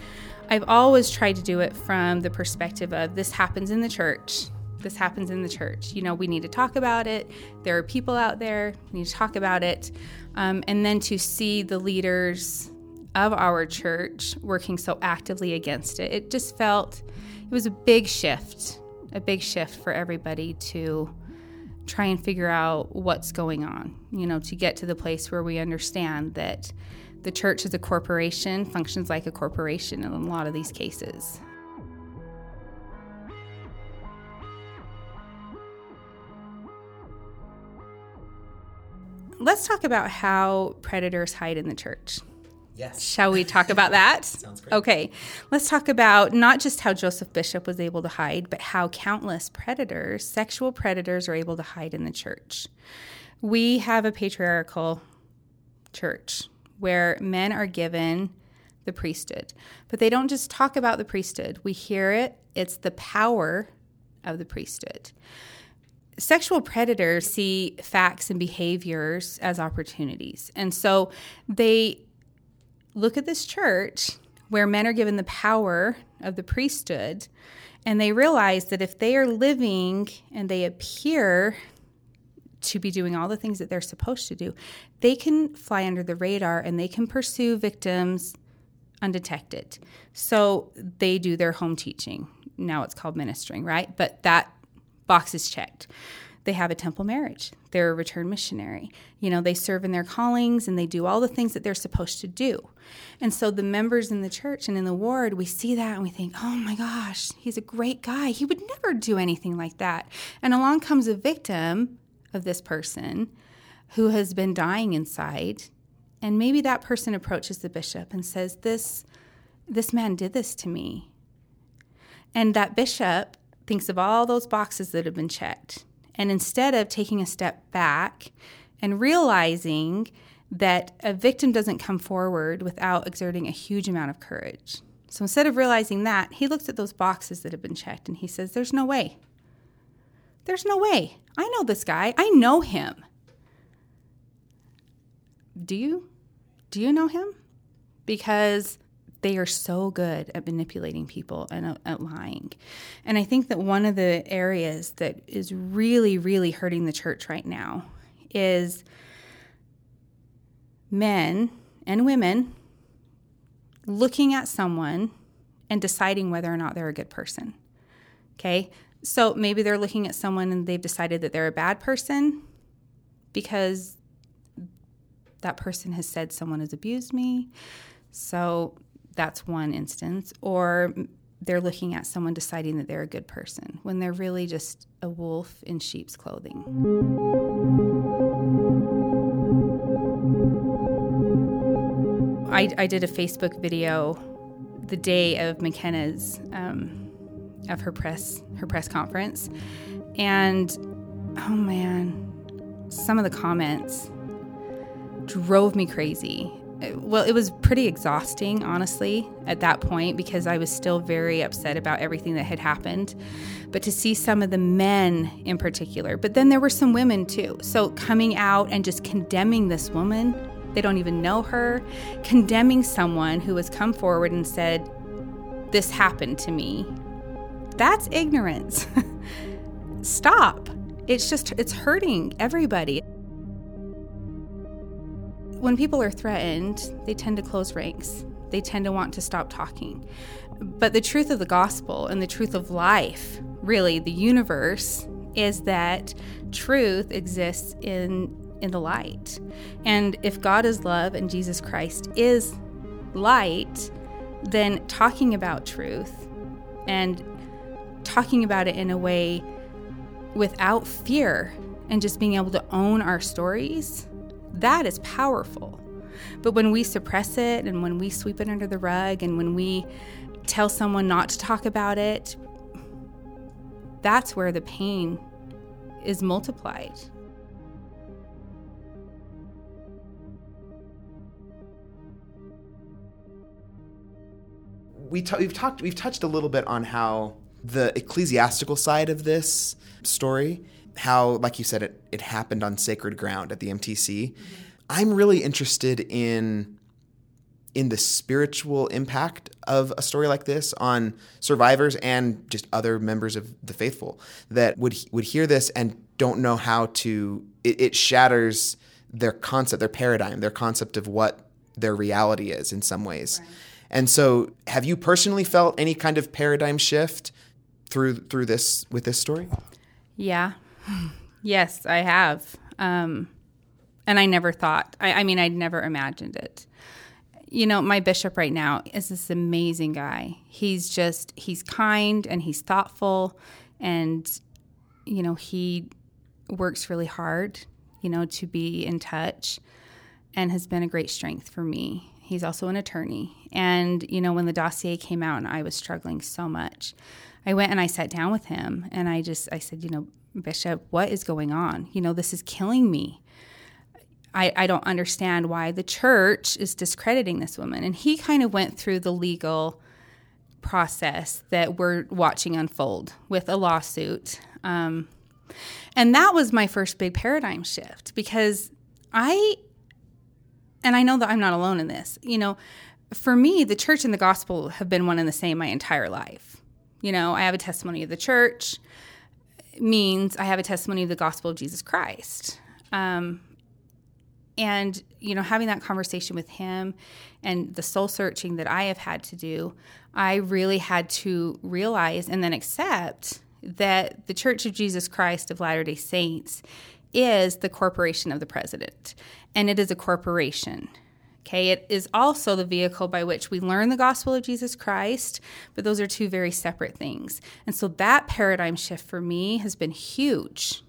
I've always tried to do it from the perspective of this happens in the church. This happens in the church. You know, we need to talk about it. There are people out there, we need to talk about it. Um, and then to see the leaders of our church working so actively against it, it just felt it was a big shift, a big shift for everybody to try and figure out what's going on, you know, to get to the place where we understand that the church as a corporation functions like a corporation in a lot of these cases. Let's talk about how predators hide in the church. Yes. Shall we talk about that? Sounds great. Okay. Let's talk about not just how Joseph Bishop was able to hide, but how countless predators, sexual predators, are able to hide in the church. We have a patriarchal church where men are given the priesthood, but they don't just talk about the priesthood. We hear it, it's the power of the priesthood. Sexual predators see facts and behaviors as opportunities. And so they look at this church where men are given the power of the priesthood, and they realize that if they are living and they appear to be doing all the things that they're supposed to do, they can fly under the radar and they can pursue victims undetected. So they do their home teaching. Now it's called ministering, right? But that box is checked they have a temple marriage. They're a return missionary. You know, they serve in their callings and they do all the things that they're supposed to do. And so the members in the church and in the ward, we see that and we think, oh my gosh, he's a great guy. He would never do anything like that. And along comes a victim of this person who has been dying inside. And maybe that person approaches the bishop and says, This this man did this to me. And that bishop thinks of all those boxes that have been checked and instead of taking a step back and realizing that a victim doesn't come forward without exerting a huge amount of courage. So instead of realizing that, he looks at those boxes that have been checked and he says, There's no way. There's no way. I know this guy. I know him. Do you? Do you know him? Because they are so good at manipulating people and uh, at lying. And I think that one of the areas that is really, really hurting the church right now is men and women looking at someone and deciding whether or not they're a good person. Okay? So maybe they're looking at someone and they've decided that they're a bad person because that person has said someone has abused me. So that's one instance. Or they're looking at someone deciding that they're a good person when they're really just a wolf in sheep's clothing. I, I did a Facebook video the day of McKenna's um, of her press her press conference, and oh man, some of the comments drove me crazy well, it was pretty exhausting, honestly, at that point because I was still very upset about everything that had happened. But to see some of the men in particular, but then there were some women too. So coming out and just condemning this woman, they don't even know her, condemning someone who has come forward and said, This happened to me. That's ignorance. Stop. It's just, it's hurting everybody when people are threatened, they tend to close ranks. They tend to want to stop talking. But the truth of the gospel and the truth of life, really, the universe, is that truth exists in in the light. And if God is love and Jesus Christ is light, then talking about truth and talking about it in a way without fear and just being able to own our stories that is powerful. But when we suppress it and when we sweep it under the rug and when we tell someone not to talk about it, that's where the pain is multiplied. We t- we've talked we've touched a little bit on how the ecclesiastical side of this story, how, like you said, it, it happened on sacred ground at the MTC. I'm really interested in in the spiritual impact of a story like this on survivors and just other members of the faithful that would would hear this and don't know how to it, it shatters their concept their paradigm their concept of what their reality is in some ways right. and so have you personally felt any kind of paradigm shift through through this with this story yeah yes i have um and I never thought. I, I mean, I'd never imagined it. You know, my bishop right now is this amazing guy. He's just he's kind and he's thoughtful, and you know he works really hard. You know, to be in touch, and has been a great strength for me. He's also an attorney, and you know, when the dossier came out and I was struggling so much, I went and I sat down with him and I just I said, you know, Bishop, what is going on? You know, this is killing me. I, I don't understand why the church is discrediting this woman. And he kind of went through the legal process that we're watching unfold with a lawsuit. Um, and that was my first big paradigm shift because I, and I know that I'm not alone in this, you know, for me, the church and the gospel have been one and the same my entire life. You know, I have a testimony of the church, means I have a testimony of the gospel of Jesus Christ. Um, and you know having that conversation with him and the soul searching that i have had to do i really had to realize and then accept that the church of jesus christ of latter day saints is the corporation of the president and it is a corporation okay it is also the vehicle by which we learn the gospel of jesus christ but those are two very separate things and so that paradigm shift for me has been huge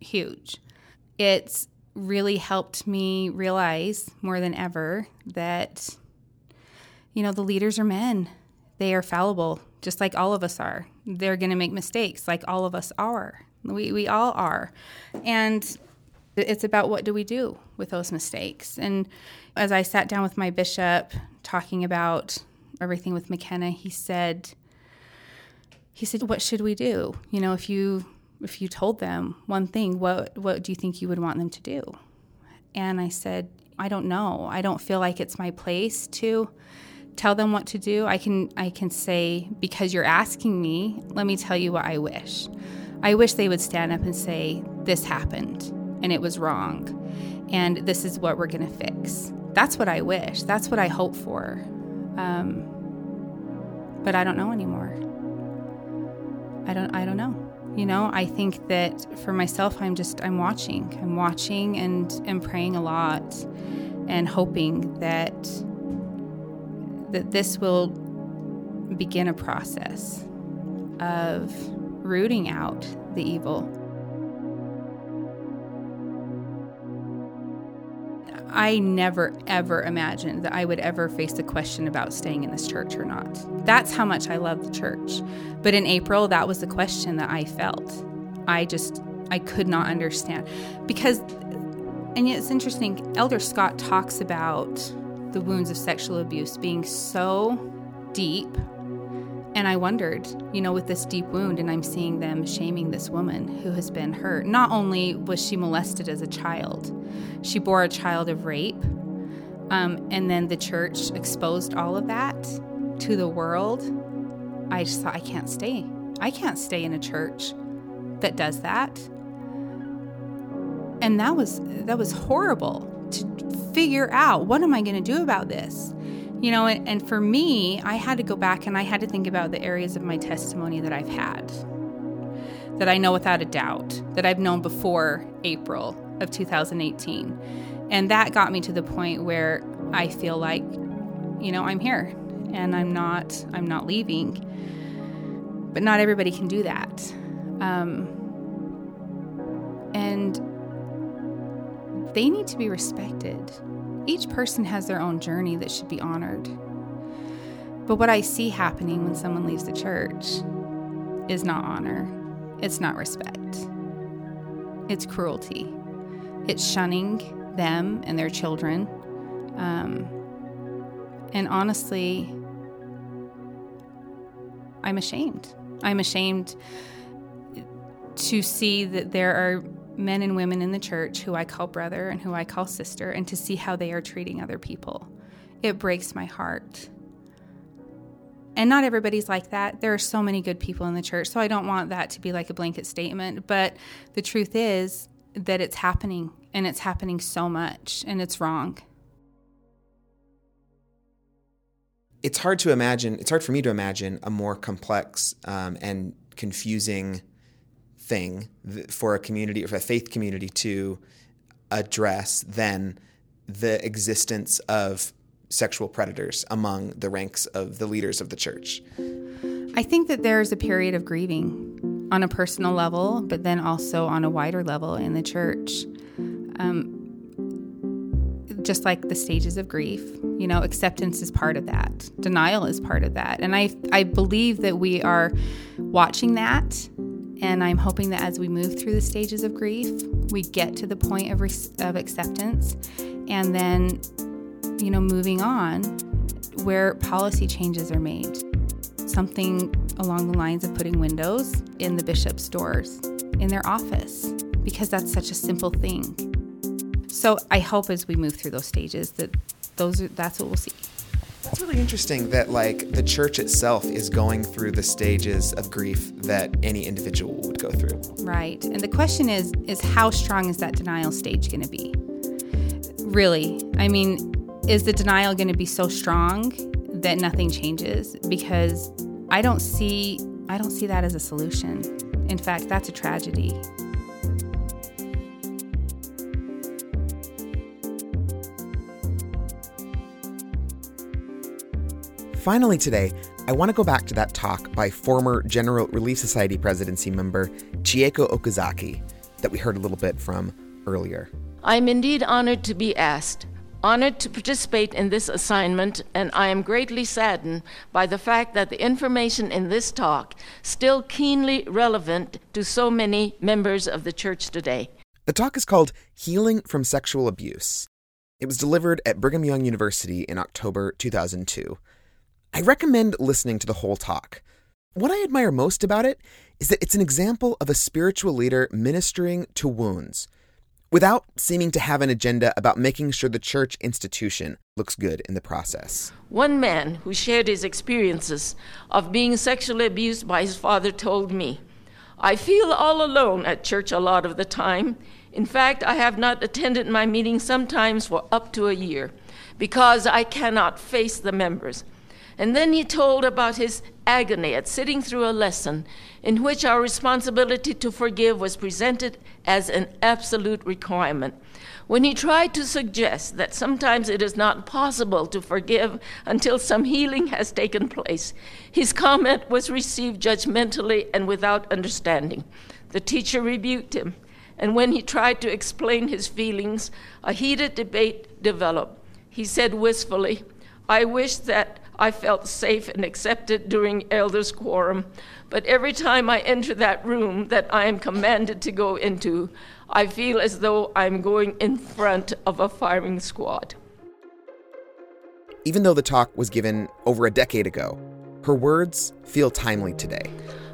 huge it's really helped me realize more than ever that, you know, the leaders are men. They are fallible, just like all of us are. They're going to make mistakes, like all of us are. We, we all are. And it's about what do we do with those mistakes. And as I sat down with my bishop talking about everything with McKenna, he said, he said, "What should we do? You know, if you if you told them one thing, what what do you think you would want them to do? And I said, I don't know. I don't feel like it's my place to tell them what to do. I can I can say because you're asking me, let me tell you what I wish. I wish they would stand up and say this happened and it was wrong and this is what we're going to fix. That's what I wish. That's what I hope for. Um, but I don't know anymore. I don't I don't know. You know, I think that for myself, I'm just, I'm watching. I'm watching and, and praying a lot and hoping that, that this will begin a process of rooting out the evil. I never, ever imagined that I would ever face the question about staying in this church or not. That's how much I love the church. But in April, that was the question that I felt. I just, I could not understand. Because, and it's interesting, Elder Scott talks about the wounds of sexual abuse being so deep and I wondered, you know, with this deep wound, and I'm seeing them shaming this woman who has been hurt. Not only was she molested as a child, she bore a child of rape. Um, and then the church exposed all of that to the world. I just thought, I can't stay. I can't stay in a church that does that. And that was that was horrible to figure out what am I going to do about this? You know, and, for me, I had to go back and I had to think about the areas of my testimony that I've had, that I know without a doubt, that I've known before April of 2018. And that got me to the point where I feel like, you know, I'm here and I'm not I'm not leaving. But not everybody can do that. Um, and they need to be respected. Each person has their own journey that should be honored. But what I see happening when someone leaves the church is not honor, it's not respect, it's cruelty, it's shunning them and their children. Um, and honestly, I'm ashamed. I'm ashamed to see that there are men and women in the church who I call brother and who I call sister, and to see how they are treating other people. It breaks my heart. And not everybody's like that. There are so many good people in the church, so I don't want that to be like a blanket statement. But the truth is that it's happening, and it's happening so much, and it's wrong. It's hard to imagine, it's hard for me to imagine a more complex um, and confusing thing for a community, or for a faith community to address than the existence of sexual predators among the ranks of the leaders of the church. I think that there's a period of grieving on a personal level, but then also on a wider level in the church. Um, just like the stages of grief, you know, acceptance is part of that. Denial is part of that. And I, I believe that we are watching that. And I'm hoping that as we move through the stages of grief, we get to the point of, of acceptance and then you know, moving on where policy changes are made. Something along the lines of putting windows in the bishop's doors, in their office, because that's such a simple thing. So I hope as we move through those stages that those are, that's what we'll see. It's really interesting that like the church itself is going through the stages of grief that any individual would go through. Right. And the question is is how strong is that denial stage going to be? Really. I mean, is the denial going to be so strong that nothing changes because i don't see i don't see that as a solution in fact that's a tragedy Finally, today, I want to go back to that talk by former General Relief Society presidency member Chieko Okazaki that we heard a little bit from earlier. I'm indeed honored to be asked honored to participate in this assignment, and I am greatly saddened by the fact that the information in this talk still keenly relevant to so many members of the church today. The talk is called Healing from Sexual Abuse. It was delivered at Brigham Young University in October 2002. I recommend listening to the whole talk. What I admire most about it is that it's an example of a spiritual leader ministering to wounds without seeming to have an agenda about making sure the church institution looks good in the process. One man who shared his experiences of being sexually abused by his father told me, I feel all alone at church a lot of the time. In fact, I have not attended my meetings sometimes for up to a year because I cannot face the members. And then he told about his agony at sitting through a lesson in which our responsibility to forgive was presented as an absolute requirement. When he tried to suggest that sometimes it is not possible to forgive until some healing has taken place, his comment was received judgmentally and without understanding. The teacher rebuked him, and when he tried to explain his feelings, a heated debate developed. He said wistfully, I wish that I felt safe and accepted during elders' quorum. But every time I enter that room that I am commanded to go into, I feel as though I'm going in front of a firing squad. Even though the talk was given over a decade ago, her words feel timely today.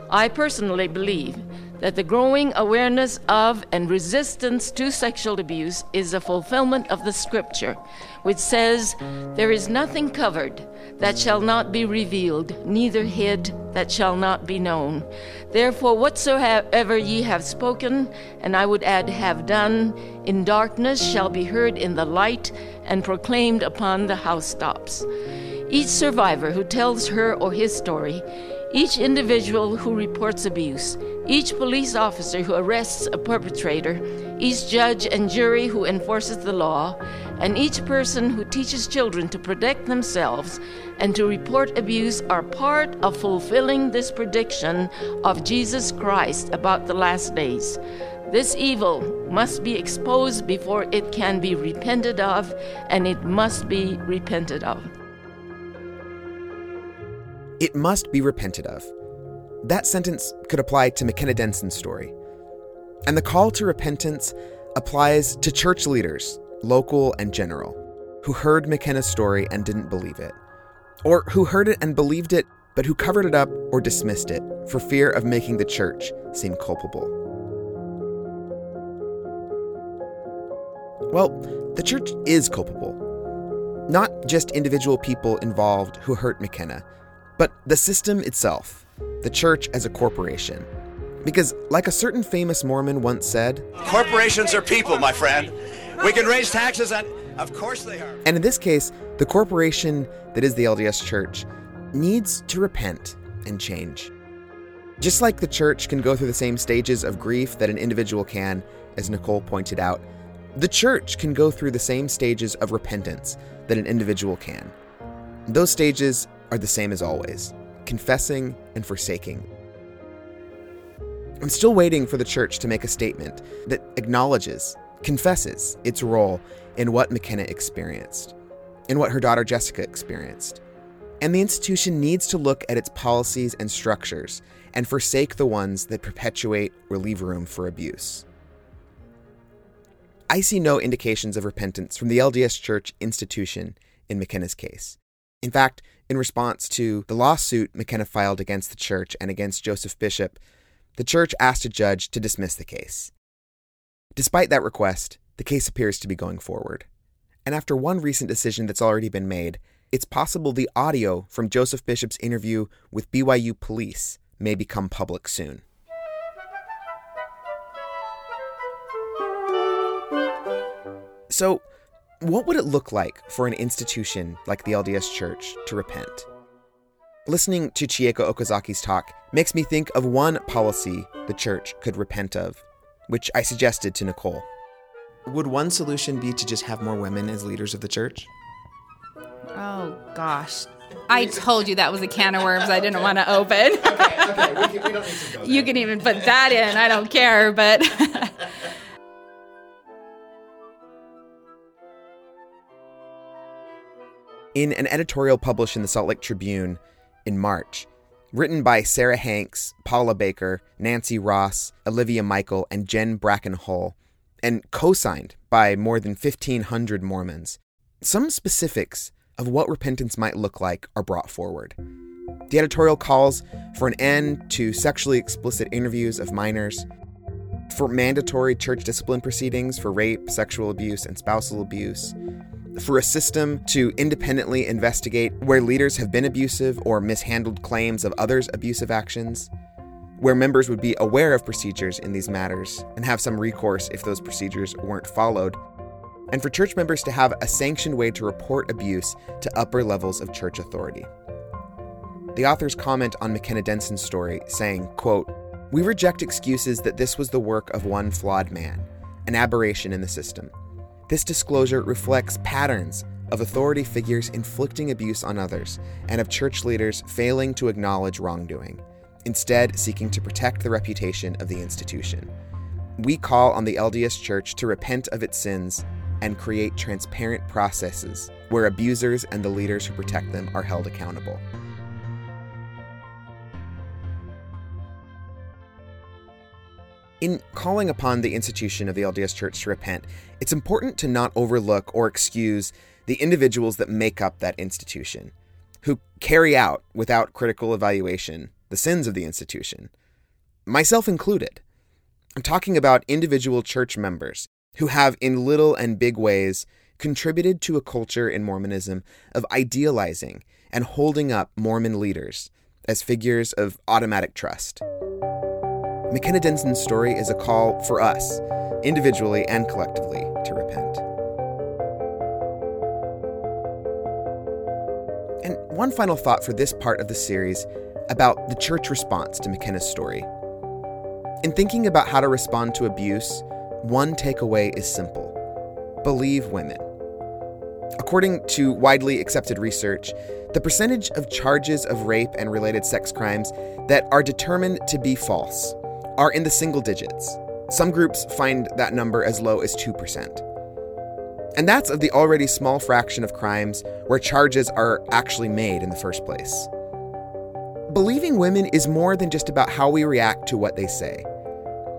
I personally believe that the growing awareness of and resistance to sexual abuse is a fulfillment of the scripture, which says, There is nothing covered that shall not be revealed, neither hid that shall not be known. Therefore, whatsoever ye have spoken, and I would add, have done, in darkness shall be heard in the light and proclaimed upon the housetops. Each survivor who tells her or his story each individual who reports abuse, each police officer who arrests a perpetrator, each judge and jury who enforces the law, and each person who teaches children to protect themselves and to report abuse are part of fulfilling this prediction of Jesus Christ about the last days. This evil must be exposed before it can be repented of, and it must be repented of. It must be repented of. That sentence could apply to McKenna Denson's story. And the call to repentance applies to church leaders, local and general, who heard McKenna's story and didn't believe it, or who heard it and believed it but who covered it up or dismissed it for fear of making the church seem culpable. Well, the church is culpable. Not just individual people involved who hurt McKenna, but the system itself, the church as a corporation. Because, like a certain famous Mormon once said, Corporations are people, my friend. We can raise taxes, and of course they are. And in this case, the corporation that is the LDS Church needs to repent and change. Just like the church can go through the same stages of grief that an individual can, as Nicole pointed out, the church can go through the same stages of repentance that an individual can. Those stages are the same as always confessing and forsaking. I'm still waiting for the church to make a statement that acknowledges, confesses its role in what McKenna experienced, in what her daughter Jessica experienced. And the institution needs to look at its policies and structures and forsake the ones that perpetuate or leave room for abuse. I see no indications of repentance from the LDS Church institution in McKenna's case. In fact, in response to the lawsuit McKenna filed against the church and against Joseph Bishop, the church asked a judge to dismiss the case. Despite that request, the case appears to be going forward. And after one recent decision that's already been made, it's possible the audio from Joseph Bishop's interview with BYU police may become public soon. So, what would it look like for an institution like the LDS Church to repent? Listening to Chieko Okazaki's talk makes me think of one policy the church could repent of, which I suggested to Nicole. Would one solution be to just have more women as leaders of the church? Oh, gosh. I told you that was a can of worms I didn't want to open. okay, okay. We, can, we don't need to go there. You can even put that in. I don't care, but. in an editorial published in the Salt Lake Tribune in March, written by Sarah Hanks, Paula Baker, Nancy Ross, Olivia Michael, and Jen Bracken Hull, and co signed by more than 1,500 Mormons. Some specifics of what repentance might look like are brought forward. The editorial calls for an end to sexually explicit interviews of minors, for mandatory church discipline proceedings for rape, sexual abuse, and spousal abuse, for a system to independently investigate where leaders have been abusive or mishandled claims of others' abusive actions, where members would be aware of procedures in these matters and have some recourse if those procedures weren't followed, and for church members to have a sanctioned way to report abuse to upper levels of church authority. The authors comment on McKenna Denson's story, saying, quote, We reject excuses that this was the work of one flawed man, an aberration in the system. This disclosure reflects patterns of authority figures inflicting abuse on others and of church leaders failing to acknowledge wrongdoing, instead, seeking to protect the reputation of the institution. We call on the LDS Church to repent of its sins and create transparent processes where abusers and the leaders who protect them are held accountable. In calling upon the institution of the LDS Church to repent, it's important to not overlook or excuse the individuals that make up that institution, who carry out, without critical evaluation, the sins of the institution, myself included. I'm talking about individual church members who have, in little and big ways, contributed to a culture in Mormonism of idealizing and holding up Mormon leaders as figures of automatic trust. McKenna Denson's story is a call for us, individually and collectively, to repent. And one final thought for this part of the series about the church response to McKenna's story. In thinking about how to respond to abuse, one takeaway is simple believe women. According to widely accepted research, the percentage of charges of rape and related sex crimes that are determined to be false are in the single digits. Some groups find that number as low as 2%. And that's of the already small fraction of crimes where charges are actually made in the first place. Believing women is more than just about how we react to what they say.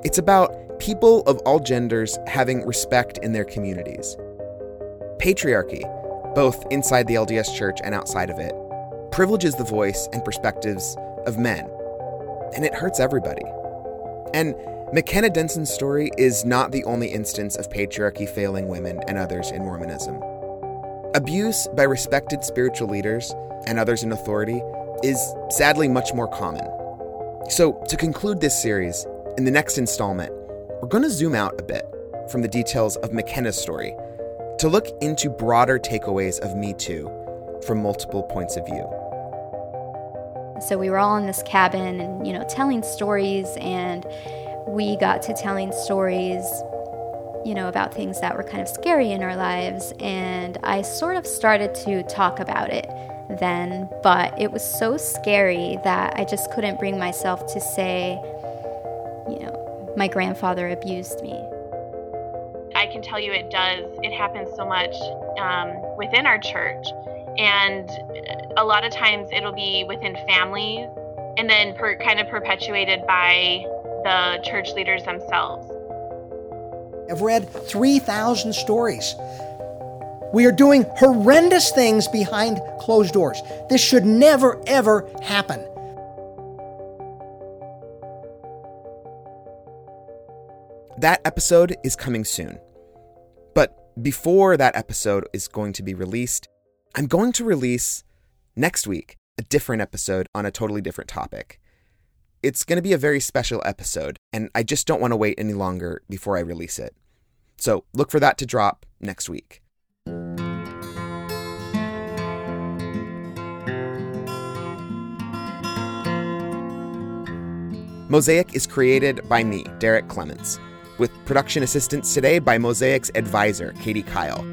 It's about people of all genders having respect in their communities. Patriarchy, both inside the LDS Church and outside of it, privileges the voice and perspectives of men, and it hurts everybody. And McKenna Denson's story is not the only instance of patriarchy failing women and others in Mormonism. Abuse by respected spiritual leaders and others in authority is sadly much more common. So, to conclude this series, in the next installment, we're going to zoom out a bit from the details of McKenna's story to look into broader takeaways of Me Too from multiple points of view. So we were all in this cabin and, you know, telling stories, and we got to telling stories, you know, about things that were kind of scary in our lives. And I sort of started to talk about it then, but it was so scary that I just couldn't bring myself to say, you know, my grandfather abused me. I can tell you it does, it happens so much um, within our church. And a lot of times it'll be within families and then per, kind of perpetuated by the church leaders themselves. I've read 3,000 stories. We are doing horrendous things behind closed doors. This should never, ever happen. That episode is coming soon. But before that episode is going to be released, I'm going to release next week a different episode on a totally different topic. It's going to be a very special episode, and I just don't want to wait any longer before I release it. So look for that to drop next week. Mosaic is created by me, Derek Clements, with production assistance today by Mosaic's advisor, Katie Kyle.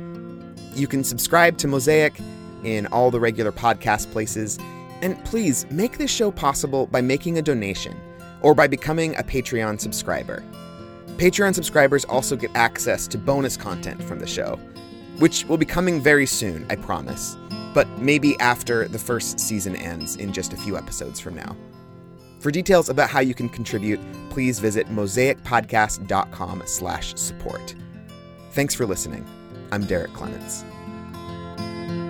You can subscribe to Mosaic in all the regular podcast places, and please make this show possible by making a donation or by becoming a Patreon subscriber. Patreon subscribers also get access to bonus content from the show, which will be coming very soon, I promise, but maybe after the first season ends in just a few episodes from now. For details about how you can contribute, please visit mosaicpodcast.com slash support. Thanks for listening. I'm Derek Clements. Thank you.